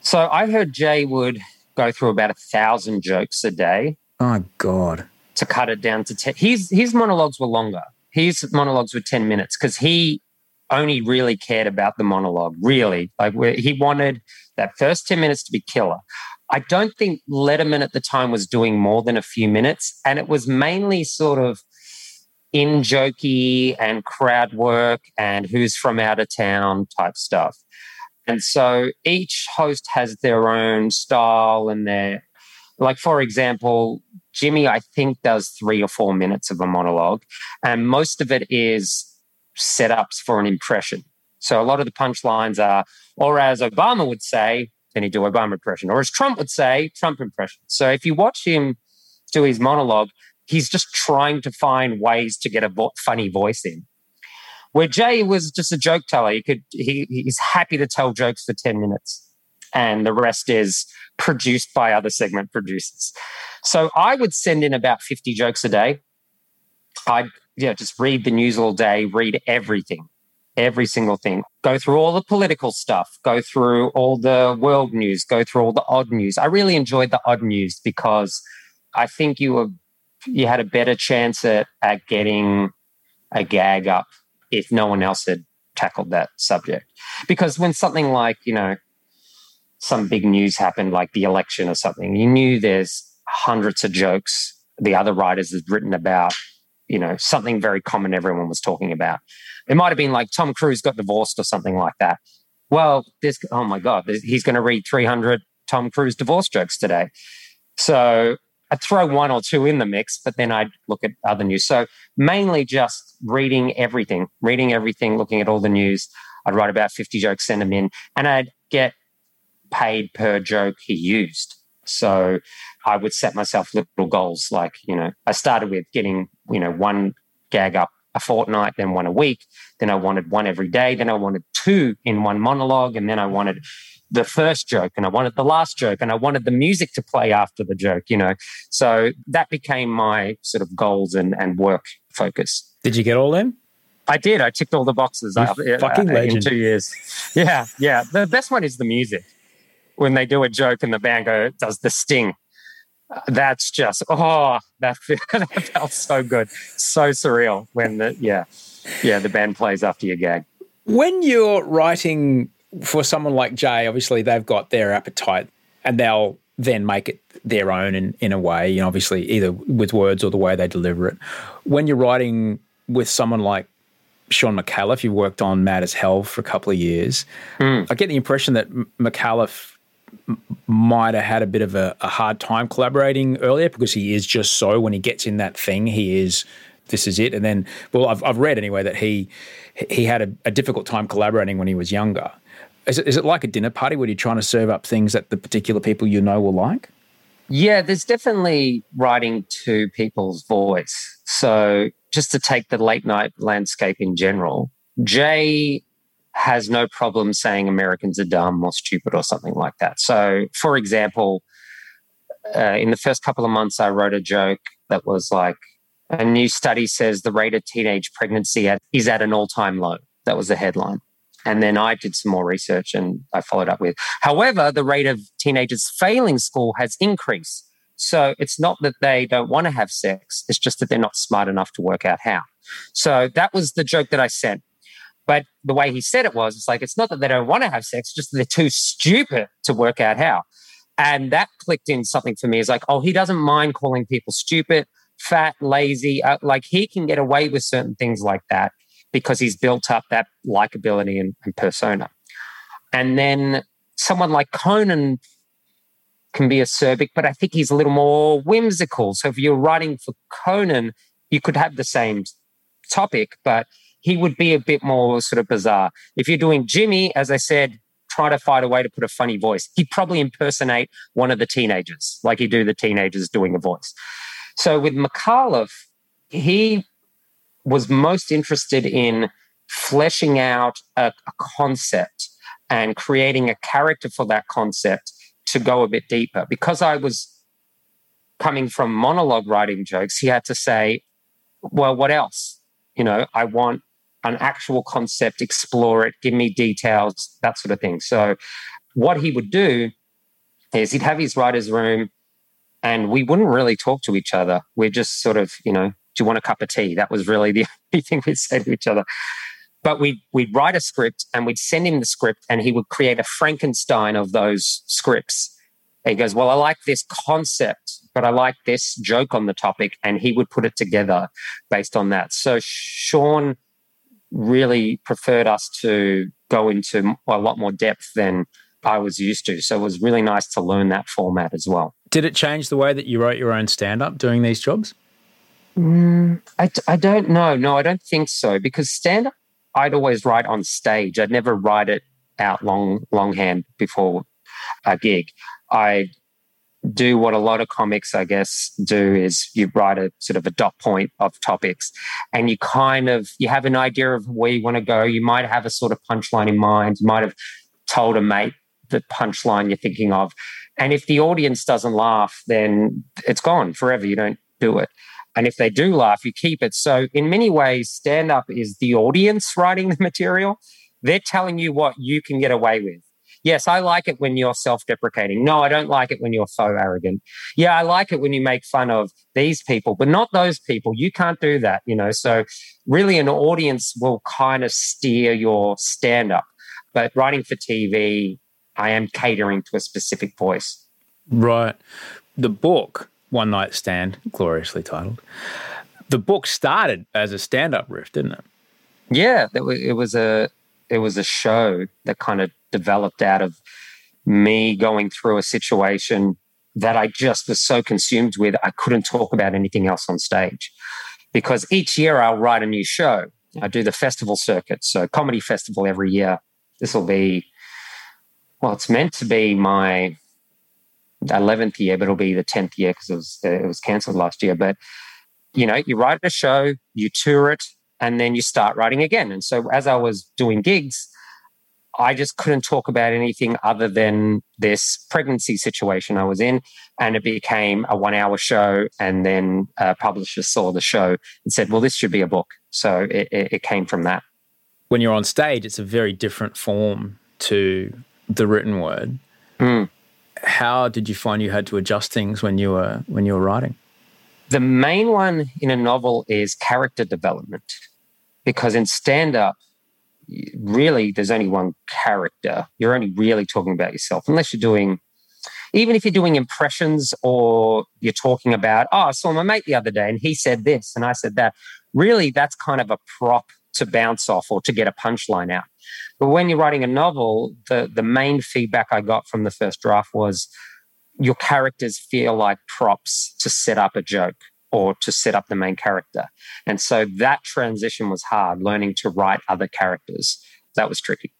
So I heard Jay would go through about a thousand jokes a day. Oh God! To cut it down to ten. His his monologues were longer. His monologues were ten minutes because he only really cared about the monologue. Really, like he wanted that first ten minutes to be killer. I don't think Letterman at the time was doing more than a few minutes, and it was mainly sort of in jokey and crowd work and who's from out of town type stuff. And so each host has their own style and their, like, for example, Jimmy, I think, does three or four minutes of a monologue, and most of it is setups for an impression. So a lot of the punchlines are, or as Obama would say, then he do Obama impression, or as Trump would say, Trump impression. So if you watch him do his monologue, he's just trying to find ways to get a vo- funny voice in. Where Jay was just a joke teller, he could he, he's happy to tell jokes for ten minutes, and the rest is produced by other segment producers. So I would send in about fifty jokes a day. I'd yeah just read the news all day, read everything, every single thing. Go through all the political stuff, go through all the world news, go through all the odd news. I really enjoyed the odd news because I think you were you had a better chance at, at getting a gag up if no one else had tackled that subject. Because when something like, you know, some big news happened, like the election or something, you knew there's hundreds of jokes the other writers had written about, you know, something very common everyone was talking about. It might have been like Tom Cruise got divorced or something like that. Well, this, oh my God, he's going to read 300 Tom Cruise divorce jokes today. So I'd throw one or two in the mix, but then I'd look at other news. So mainly just reading everything, reading everything, looking at all the news. I'd write about 50 jokes, send them in, and I'd get paid per joke he used. So I would set myself little goals. Like, you know, I started with getting, you know, one gag up a fortnight, then one a week. Then I wanted one every day. Then I wanted two in one monologue. And then I wanted the first joke and I wanted the last joke and I wanted the music to play after the joke, you know. So that became my sort of goals and, and work focus. Did you get all them? I did. I ticked all the boxes uh, fucking uh, legend. in two years. Yeah, yeah. The best one is the music. When they do a joke and the band go does the sting. That's just oh, that, that felt so good, so surreal when the yeah, yeah the band plays after your gag. When you're writing for someone like Jay, obviously they've got their appetite and they'll then make it their own in, in a way, you know, obviously either with words or the way they deliver it. When you're writing with someone like Shaun Micallef, you worked on Mad as Hell for a couple of years. Mm. I get the impression that Micallef might have had a bit of a, a, hard time collaborating earlier because he is just so when he gets in that thing, he is this is it. And then, well, I've, I've read anyway that he he had a, a difficult time collaborating when he was younger. Is it, is it like a dinner party where you're trying to serve up things that the particular people you know will like? Yeah, there's definitely writing to people's voice. So just to take the late night landscape in general, Jay has no problem saying Americans are dumb or stupid or something like that. So, for example, uh, in the first couple of months, I wrote a joke that was like, a new study says the rate of teenage pregnancy at, is at an all time low. That was the headline. And then I did some more research and I followed up with. However, the rate of teenagers failing school has increased. So it's not that they don't want to have sex, it's just that they're not smart enough to work out how. So that was the joke that I sent. But the way he said it was, it's like, it's not that they don't want to have sex, just they're too stupid to work out how. And that clicked in something for me. Is like, oh, he doesn't mind calling people stupid, fat, lazy. Uh, like he can get away with certain things like that because he's built up that likability and, and persona. And then someone like Conan can be acerbic, but I think he's a little more whimsical. So if you're writing for Conan, you could have the same topic, but he would be a bit more sort of bizarre. If you're doing Jimmy, as I said, try to find a way to put a funny voice. He'd probably impersonate one of the teenagers, like he do the teenagers doing a voice. So with Micallef, he was most interested in fleshing out a, a concept and creating a character for that concept to go a bit deeper. Because I was coming from monologue writing jokes, he had to say, well, what else? You know, I want an actual concept, explore it, give me details, that sort of thing. So, what he would do is he'd have his writer's room and we wouldn't really talk to each other. We're just sort of, you know, do you want a cup of tea? That was really the only thing we'd say to each other. But we'd, we'd write a script and we'd send him the script and he would create a Frankenstein of those scripts. he goes, Well, I like this concept, but I like this joke on the topic. And he would put it together based on that. So Shaun really preferred us to go into a lot more depth than I was used to. So it was really nice to learn that format as well. Did it change the way that you wrote your own stand up doing these jobs? Mm, I, I don't know. No, I don't think so because stand up, I'd always write on stage. I'd never write it out long longhand before a gig. I do what a lot of comics, I guess, do is you write a sort of a dot point of topics and you kind of you have an idea of where you want to go. You might have a sort of punchline in mind. You might have told a mate the punchline you're thinking of. And if the audience doesn't laugh, then it's gone forever. You don't do it. And if they do laugh, you keep it. So, in many ways, stand up is the audience writing the material. They're telling you what you can get away with. Yes, I like it when you're self deprecating. No, I don't like it when you're so arrogant. Yeah, I like it when you make fun of these people, but not those people. You can't do that, you know. So, really, an audience will kind of steer your stand up. But writing for TV, I am catering to a specific voice. Right. The book, One Night Stand, gloriously titled, the book started as a stand up riff, didn't it? Yeah, it was, a it was a show that kind of developed out of me going through a situation that I just was so consumed with, I couldn't talk about anything else on stage. Because each year I'll write a new show. I do the festival circuit, so comedy festival every year. This will be, well, it's meant to be my 11th year, but it'll be the 10th year because it was, it was cancelled last year. But, you know, you write a show, you tour it, and then you start writing again. And so as I was doing gigs, I just couldn't talk about anything other than this pregnancy situation I was in. And it became a one hour show. And then a publisher saw the show and said, well, this should be a book. So it, it, it came from that. When you're on stage, it's a very different form to the written word. Mm. How did you find you had to adjust things when you were when you were writing? The main one in a novel is character development, because in stand up, really there's only one character. You're only really talking about yourself, unless you're doing, even if you're doing impressions or you're talking about, oh, I saw my mate the other day and he said this and I said that. Really, that's kind of a prop to bounce off or to get a punchline out. But when you're writing a novel, the, the main feedback I got from the first draft was, your characters feel like props to set up a joke or to set up the main character. And so that transition was hard, learning to write other characters. That was tricky.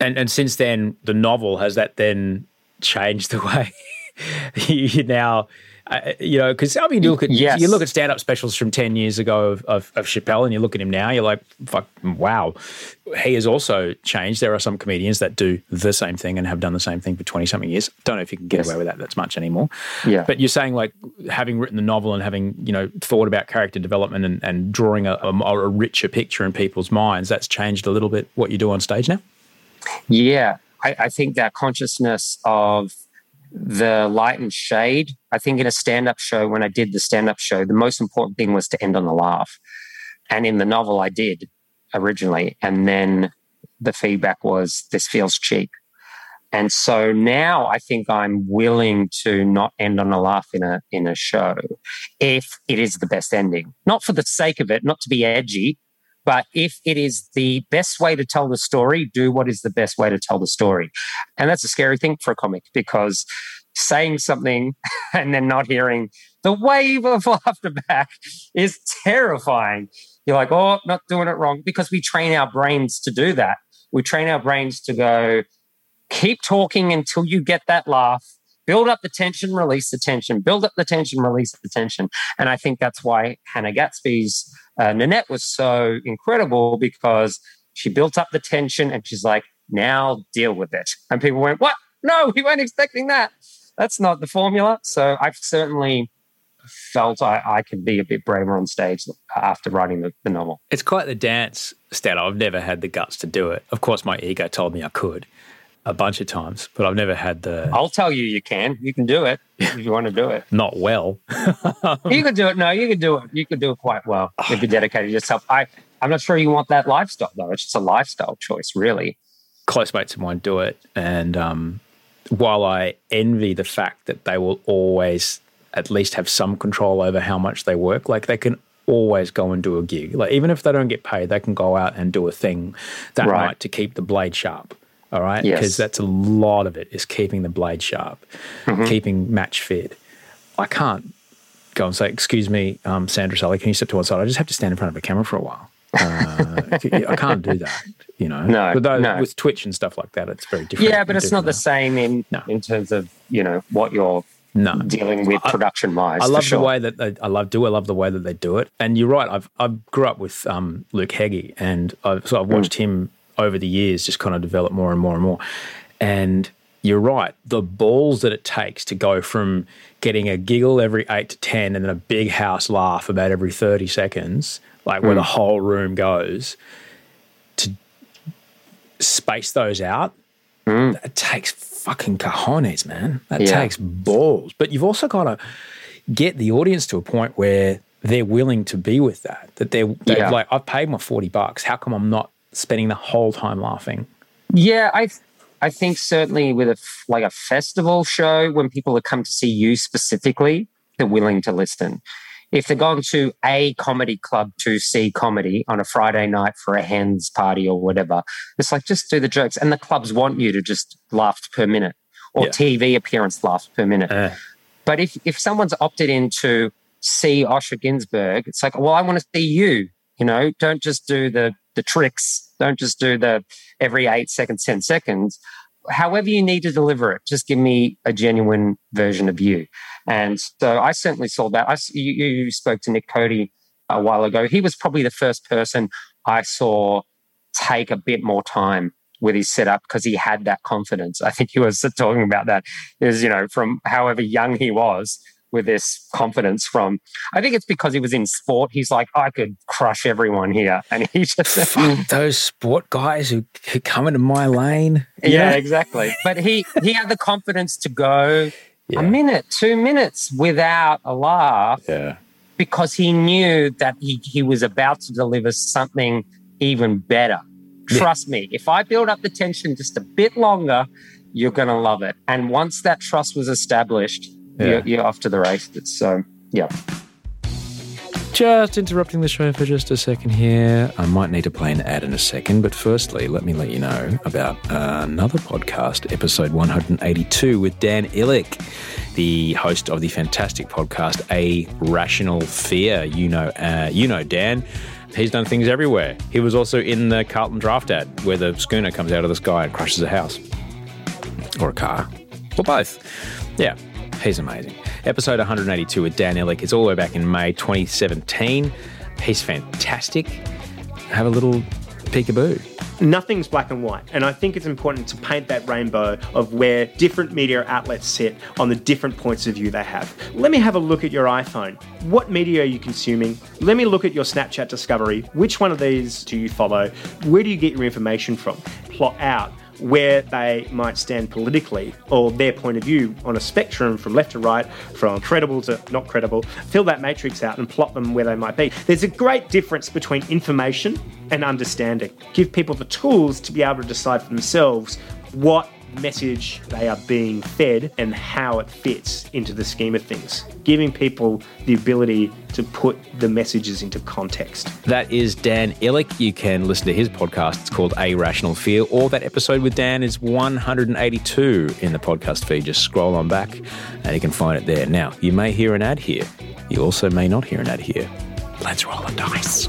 And and since then, the novel has that then changed the way you now uh, you know, because I mean, you look at yes. you look at stand-up specials from ten years ago of, of, of, Chappelle, and you look at him now, you're like, "Fuck, wow!" He has also changed. There are some comedians that do the same thing and have done the same thing for twenty something years. Don't know if you can get yes. away with that that's much anymore. Yeah. But you're saying like having written the novel and having you know thought about character development and, and drawing a, a, a richer picture in people's minds. That's changed a little bit what you do on stage now. Yeah, I, I think that consciousness of the light and shade. I think in a stand up show, when I did the stand up show, the most important thing was to end on a laugh. And in the novel, I did originally. And then the feedback was, this feels cheap. And so now I think I'm willing to not end on a laugh in a in a show if it is the best ending. Not for the sake of it, not to be edgy, but if it is the best way to tell the story, do what is the best way to tell the story. And that's a scary thing for a comic because saying something and then not hearing the wave of laughter back is terrifying. You're like, oh, not doing it wrong because we train our brains to do that. We train our brains to go, keep talking until you get that laugh build up the tension, release the tension, build up the tension, release the tension. And I think that's why Hannah Gadsby's uh, Nanette was so incredible because she built up the tension and she's like, now deal with it. And people went, what? No, we weren't expecting that. That's not the formula. So I've certainly felt I, I could be a bit braver on stage after writing the, the novel. It's quite the dance, Stat. I've never had the guts to do it. Of course, my ego told me I could a bunch of times, but I've never had the. I'll tell you, you can. You can do it if you want to do it. Not well. you could do it. No, you could do it. You could do it quite well if you dedicated yourself. I, I'm not sure you want that lifestyle though. It's just a lifestyle choice, really. Close mates of mine do it, and um, while I envy the fact that they will always at least have some control over how much they work, like they can always go and do a gig. Like even if they don't get paid, they can go out and do a thing that right. night to keep the blade sharp. All right, because yes. that's a lot of it is keeping the blade sharp, mm-hmm. keeping match fit. I can't go and say, "Excuse me, um, Sandra Sully, can you step to one side?" I just have to stand in front of a camera for a while. Uh, I can't do that, you know. No, those, no. with Twitch and stuff like that, it's very different. Yeah, but it's not the same in no. in terms of you know what you're no. dealing with production wise. I love sure. the way that they, I love do. I love the way that they do it. And you're right. I've I grew up with um, Luke Heggie, and I've, so I've mm. watched mm. him over the years just kind of develop more and more and more. And you're right. The balls that it takes to go from getting a giggle every eight to 10 and then a big house laugh about every 30 seconds, like mm. where the mm. whole room goes, to space those out, mm. it takes fucking cojones, man. That yeah. takes balls. But you've also got to get the audience to a point where they're willing to be with that. That they're, they're yeah. like, I've paid my 40 bucks. How come I'm not spending the whole time laughing? Yeah, I I think certainly with a like a festival show when people have come to see you specifically, they're willing to listen. If they're going to a comedy club to see comedy on a Friday night for a hens party or whatever, it's like just do the jokes. And the clubs want you to just laugh per minute or yeah. TV appearance laughs per minute. Uh. But if if someone's opted in to see Osher Günsberg, it's like, well, I want to see you. You know, don't just do the the tricks. Don't just do the every eight seconds, ten seconds. However you need to deliver it, just give me a genuine version of you. And so I certainly saw that. I, you, you spoke to Nick Cody a while ago. He was probably the first person I saw take a bit more time with his setup because he had that confidence. I think he was talking about that is, you know, from however young he was with this confidence from I think it's because he was in sport. He's like, I could crush everyone here. And he just Fuck those sport guys who, who come into my lane. Yeah, yeah, exactly. But he he had the confidence to go yeah. a minute, two minutes without a laugh. Yeah. Because he knew that he, he was about to deliver something even better. Yeah. Trust me, if I build up the tension just a bit longer, you're going to love it. And once that trust was established, yeah. you're, you're off to the races. So, yeah. Just interrupting the show for just a second here. I might need to play an ad in a second, but firstly, let me let you know about another podcast, episode 182, with Dan Ilic, the host of the fantastic podcast A Rational Fear. You know, uh, you know Dan. He's done things everywhere. He was also in the Carlton draft ad where the schooner comes out of the sky and crushes a house or a car or both. Yeah, he's amazing. Episode 182 with Dan Ilic. It's all the way back in May 2017. He's fantastic. Have a little peekaboo. Nothing's black and white, and I think it's important to paint that rainbow of where different media outlets sit on the different points of view they have. Let me have a look at your iPhone. What media are you consuming? Let me look at your Snapchat discovery. Which one of these do you follow? Where do you get your information from? Plot out where they might stand politically or their point of view on a spectrum from left to right, from credible to not credible. Fill that matrix out and plot them where they might be. There's a great difference between information and understanding. Give people the tools to be able to decide for themselves what message they are being fed and how it fits into the scheme of things, giving people the ability to put the messages into context. That is Dan Ilic. You can listen to his podcast. It's called A Rational Fear, or that episode with Dan is 182 in the podcast feed. Just scroll on back and you can find it there. Now, you may hear an ad here. You also may not hear an ad here. Let's roll the dice.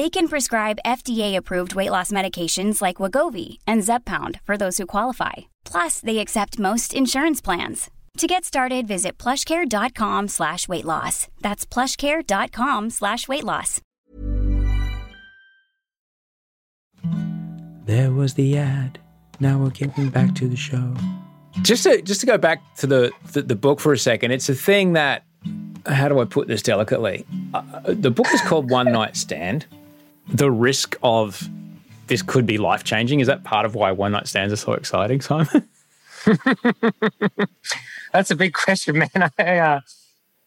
They can prescribe FDA-approved weight loss medications like Wegovy and Zepbound for those who qualify. Plus, they accept most insurance plans. To get started, visit plushcare.com slash weight loss. That's plushcare.com slash weight loss. There was the ad. Now we're getting back to the show. Just to just to go back to the the, the book for a second, it's a thing that. How do I put this delicately? Uh, the book is called One Night Stand. The risk of this could be life changing. Is that part of why one night stands are so exciting, Simon? That's a big question, man. I, uh,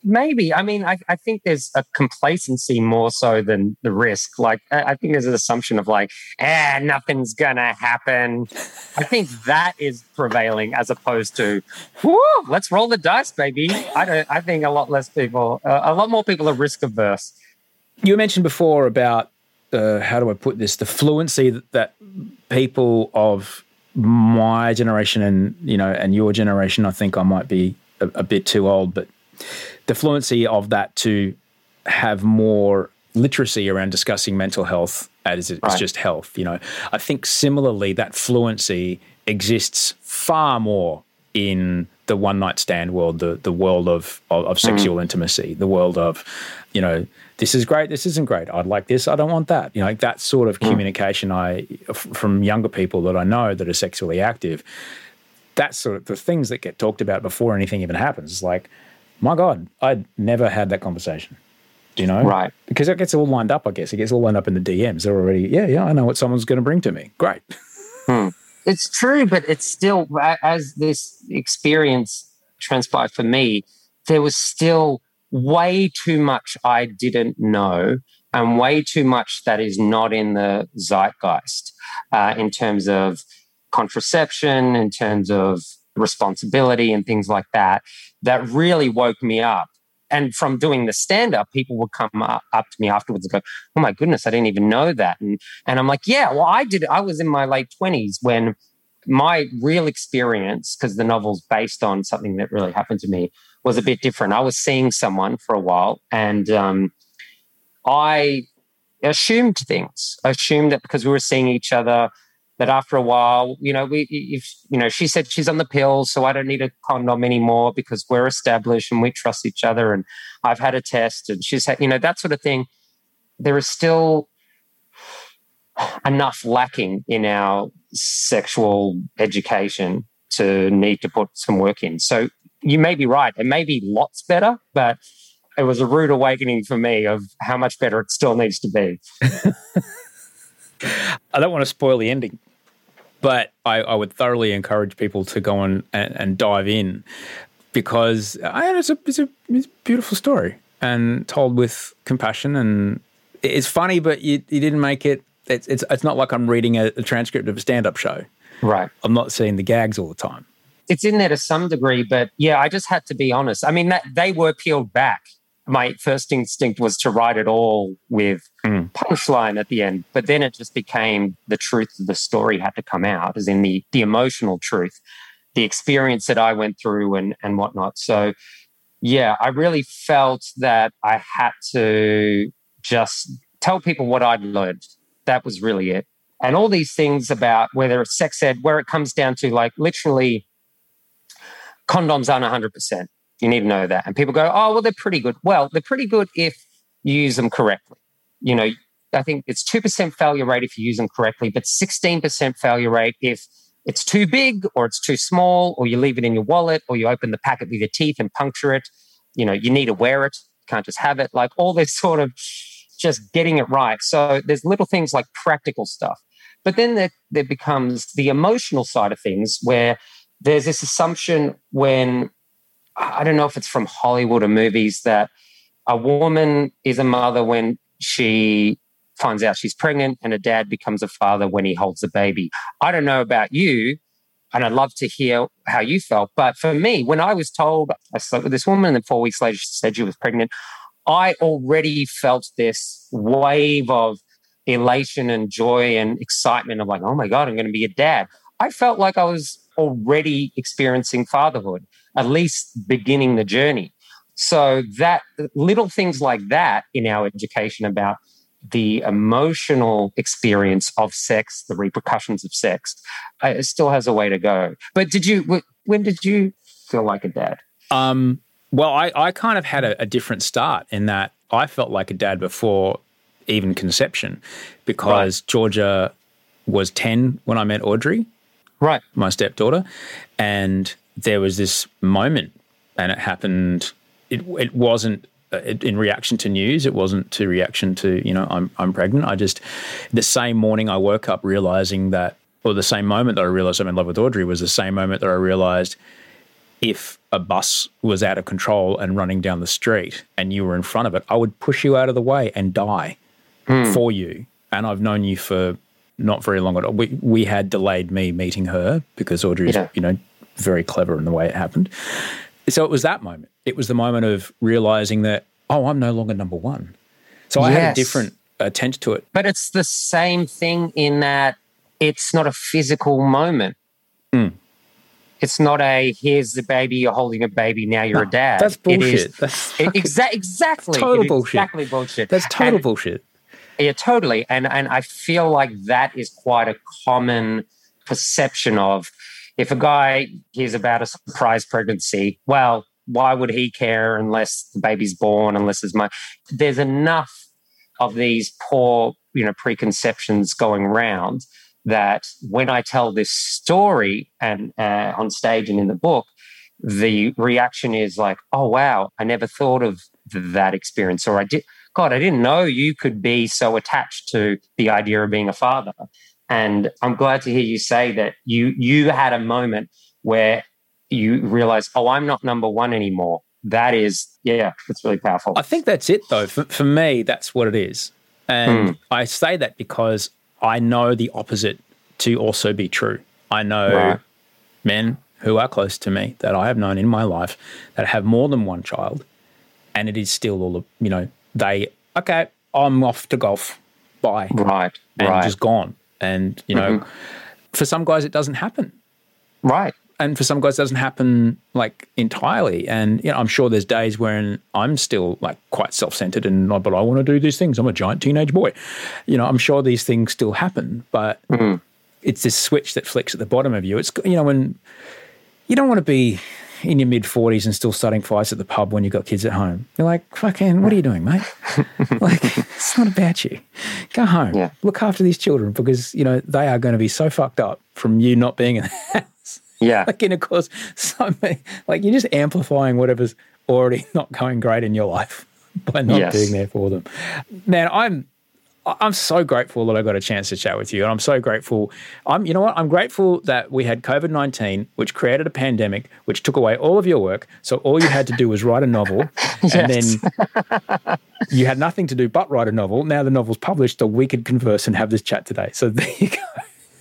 maybe. I mean, I, I, think there's a complacency more so than the risk. Like, I, I think there's an assumption of like, ah, nothing's gonna happen. I think that is prevailing as opposed to, whoo, let's roll the dice, baby. I don't. I think a lot less people, uh, a lot more people are risk averse. You mentioned before about uh, how do I put this? The fluency that, that people of my generation and you know and your generation, I think I might be a, a bit too old, but the fluency of that to have more literacy around discussing mental health as it's right. just health. You know, I think similarly that fluency exists far more in the one night stand world, the the world of of, of sexual mm. intimacy, the world of, you know, this is great, this isn't great. I'd like this, I don't want that. You know, like that sort of mm. communication I from younger people that I know that are sexually active. That's sort of the things that get talked about before anything even happens. It's like, my God, I'd never had that conversation. You know? Right. Because it gets all lined up, I guess. It gets all lined up in the DMs. They're already, yeah, yeah, I know what someone's going to bring to me. Great. Hmm. It's true, but it's still, as this experience transpired for me, there was still way too much I didn't know and way too much that is not in the zeitgeist uh, in terms of contraception, in terms of responsibility and things like that, that really woke me up. And from doing the stand up, people would come up, up, to me afterwards and go, Oh my goodness, I didn't even know that. And, and I'm like, Yeah, well, I did. I was in my late 20s when my real experience, because the novel's based on something that really happened to me, was a bit different. I was seeing someone for a while and um, I assumed things. Assumed that because we were seeing each other, that after a while, you know, we, if, you know, she said she's on the pill, so I don't need a condom anymore because we're established and we trust each other. And I've had a test and she's had, you know, that sort of thing. There is still enough lacking in our sexual education to need to put some work in. So you may be right. It may be lots better, but it was a rude awakening for me of how much better it still needs to be. I don't want to spoil the ending, but I, I would thoroughly encourage people to go on and, and dive in because uh, I, it's, a, it's, a, it's a beautiful story and told with compassion. And it's funny, but you, you didn't make it. It's, it's, it's not like I'm reading a, a transcript of a stand up show. Right. I'm not seeing the gags all the time it's in there to some degree, but yeah, I just had to be honest. I mean, that they were peeled back. My first instinct was to write it all with mm. punchline at the end, but then it just became the truth of the story had to come out, as in the the emotional truth, the experience that I went through and and whatnot. So, yeah, I really felt that I had to just tell people what I'd learned. That was really it. And all these things about whether it's sex ed, where it comes down to like literally condoms aren't 100%. You need to know that. And people go, oh, well, they're pretty good. Well, they're pretty good if you use them correctly. You know, I think it's 2% failure rate if you use them correctly, but 16% failure rate if it's too big or it's too small or you leave it in your wallet or you open the packet with your teeth and puncture it. You know, you need to wear it. You can't just have it. Like all this sort of just getting it right. So there's little things like practical stuff. But then there, there becomes the emotional side of things where there's this assumption when I don't know if it's from Hollywood or movies that a woman is a mother when she finds out she's pregnant and a dad becomes a father when he holds a baby. I don't know about you, and I'd love to hear how you felt. But for me, when I was told I slept with this woman and then four weeks later she said she was pregnant, I already felt this wave of elation and joy and excitement of like, oh my God, I'm going to be a dad. I felt like I was already experiencing fatherhood, at least beginning the journey. So that little things like that in our education about the emotional experience of sex, the repercussions of sex, uh, it still has a way to go. But did you? When did you feel like a dad? Um, well, I, I kind of had a, a, different start in that I felt like a dad before even conception, because right. Georgia was ten when I met Audrey, right, my stepdaughter, and there was this moment, and it happened. It it wasn't uh, in reaction to news. It wasn't to reaction to you know I'm I'm pregnant. I just the same morning I woke up realizing that, or the same moment that I realized I'm in love with Audrey was the same moment that I realized if a bus was out of control and running down the street and you were in front of it, I would push you out of the way and die mm. for you. And I've known you for not very long at all. We we had delayed me meeting her because Audrey's yeah. you know very clever in the way it happened. So it was that moment. It was the moment of realizing that, oh, I'm no longer number one. So I had a different attention to it. But it's the same thing in that it's not a physical moment. Mm. It's not a here's the baby, you're holding a baby, now you're no, a dad. That's bullshit. That's it, exa- exactly. Total bullshit. Exactly bullshit. That's total and, bullshit. Yeah, totally. And and I feel like that is quite a common perception of if a guy hears about a surprise pregnancy, well, why would he care unless the baby's born, unless there's money? There's enough of these poor, you know, preconceptions going around that when I tell this story and uh, on stage and in the book, the reaction is like, "Oh wow, I never thought of that experience," or "I did." God, I didn't know you could be so attached to the idea of being a father. And I'm glad to hear you say that you you had a moment where you realize, oh, I'm not number one anymore. That is, yeah, it's really powerful. I think that's it, though. For, for me, that's what it is. And mm. I say that because I know the opposite to also be true. I know right. men who are close to me that I have known in my life that have more than one child, and it is still all of, you know, they, okay, I'm off to golf. Bye. Right. And right. just gone. And, you know, mm-hmm. for some guys, it doesn't happen. Right. And for some guys, it doesn't happen like entirely. And, you know, I'm sure there's days when I'm still like quite self centered and, not but I want to do these things. I'm a giant teenage boy. You know, I'm sure these things still happen, but mm-hmm. it's this switch that flicks at the bottom of you. It's, you know, when you don't want to be in your mid 40s and still starting fights at the pub when you've got kids at home. You're like, fucking, what are you doing, mate? like, it's not about you. Go home. Yeah. Look after these children because, you know, they are going to be so fucked up from you not being in the house. Yeah. like, and of course, so many, like, you're just amplifying whatever's already not going great in your life by not yes. being there for them. Man, I'm I'm so grateful that I got a chance to chat with you, and I'm so grateful. I'm, you know what? I'm grateful that we had COVID nineteen, which created a pandemic, which took away all of your work. So all you had to do was write a novel, and then you had nothing to do but write a novel. Now the novel's published, so we could converse and have this chat today. So there you go.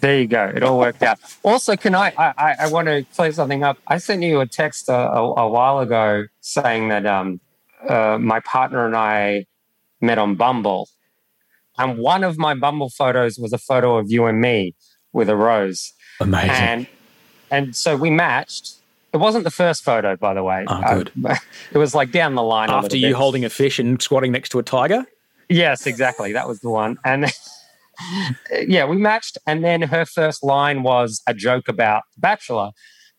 There you go. It all worked out. Also, can I? I, I want to clear something up. I sent you a text a, a, a while ago saying that um, uh, my partner and I met on Bumble and one of my Bumble photos was a photo of you and me with a rose. Amazing. And, and so we matched. It wasn't the first photo, by the way. Oh, good. Uh, it was like down the line. After you bit. holding a fish and squatting next to a tiger? Yes, exactly. That was the one. And yeah, we matched. And then her first line was a joke about Bachelor.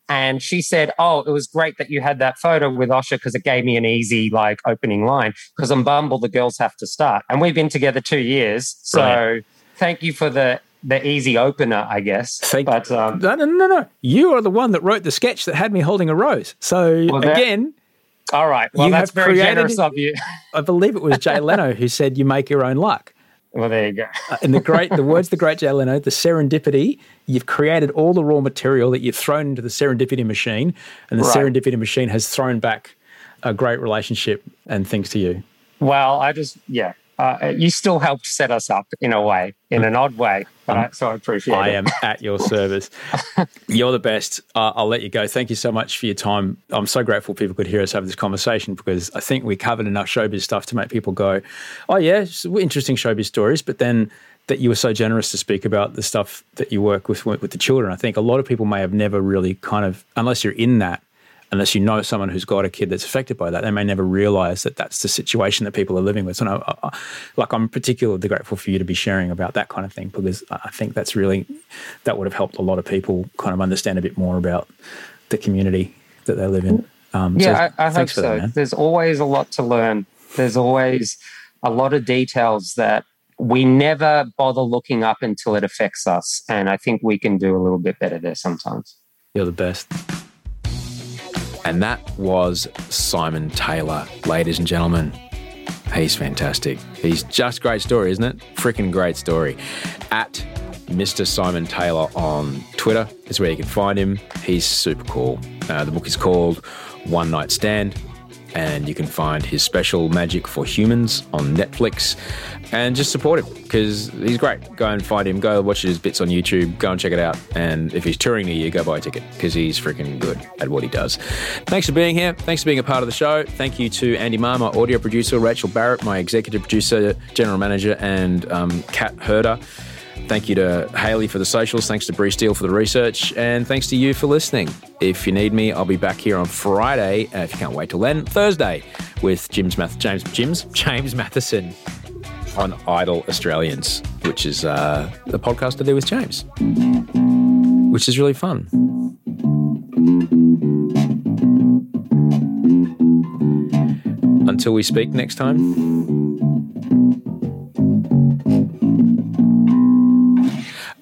And she said, Oh, it was great that you had that photo with Osher because it gave me an easy, like, opening line. Because on Bumble, the girls have to start. And we've been together two years. So right. thank you for the the easy opener, I guess. Thank but, um, no, no, no, no. You are the one that wrote the sketch that had me holding a rose. So well, that, again, All right. Well, You that's have very created- generous of you. I believe it was Jay Leno who said, "You make your own luck." Well, there you go. Uh, in the great, the words, the great Jay Leno, the serendipity. You've created all the raw material that you've thrown into the serendipity machine, and the Right. serendipity machine has thrown back a great relationship and things to you. Well, I just, yeah. Uh, you still helped set us up in a way, in an odd way. But I, so I appreciate I it. I am at your service. You're the best. Uh, I'll let you go. Thank you so much for your time. I'm so grateful people could hear us have this conversation because I think we covered enough showbiz stuff to make people go, oh, yeah, interesting showbiz stories. But then that you were so generous to speak about the stuff that you work with with the children. I think a lot of people may have never really kind of, unless you're in that, unless you know someone who's got a kid that's affected by that, they may never realize that that's the situation that people are living with. So, no, I, I- like, I'm particularly grateful for you to be sharing about that kind of thing because I think that's really, that would have helped a lot of people kind of understand a bit more about the community that they live in. Um, so Yeah, I, I hope so. that. There's always a lot to learn. There's always a lot of details that we never bother looking up until it affects us. And I think we can do a little bit better there sometimes. You're the best. And that was Simon Taylor, ladies and gentlemen. He's fantastic. He's just great story, isn't it? Freaking great story. At Mr. Simon Taylor on Twitter is where you can find him. He's super cool. Uh, the book is called One Night Stand, and you can find his special Magic for Humans on Netflix. And just support him because he's great. Go and find him. Go watch his bits on YouTube. Go and check it out. And if he's touring near you, go buy a ticket because he's freaking good at what he does. Thanks for being here. Thanks for being a part of the show. Thank you to Andy Marr, my audio producer, Rachel Barrett, my executive producer, general manager, and um, Kat Herder. Thank you to Haley for the socials. Thanks to Bree Steele for the research. And thanks to you for listening. If you need me, I'll be back here on Friday, uh, if you can't wait till then, Thursday, with Jim's Math- James, Jim's, James Mathison on Idle Australians, which is uh, the podcast I do with James, which is really fun. Until we speak next time.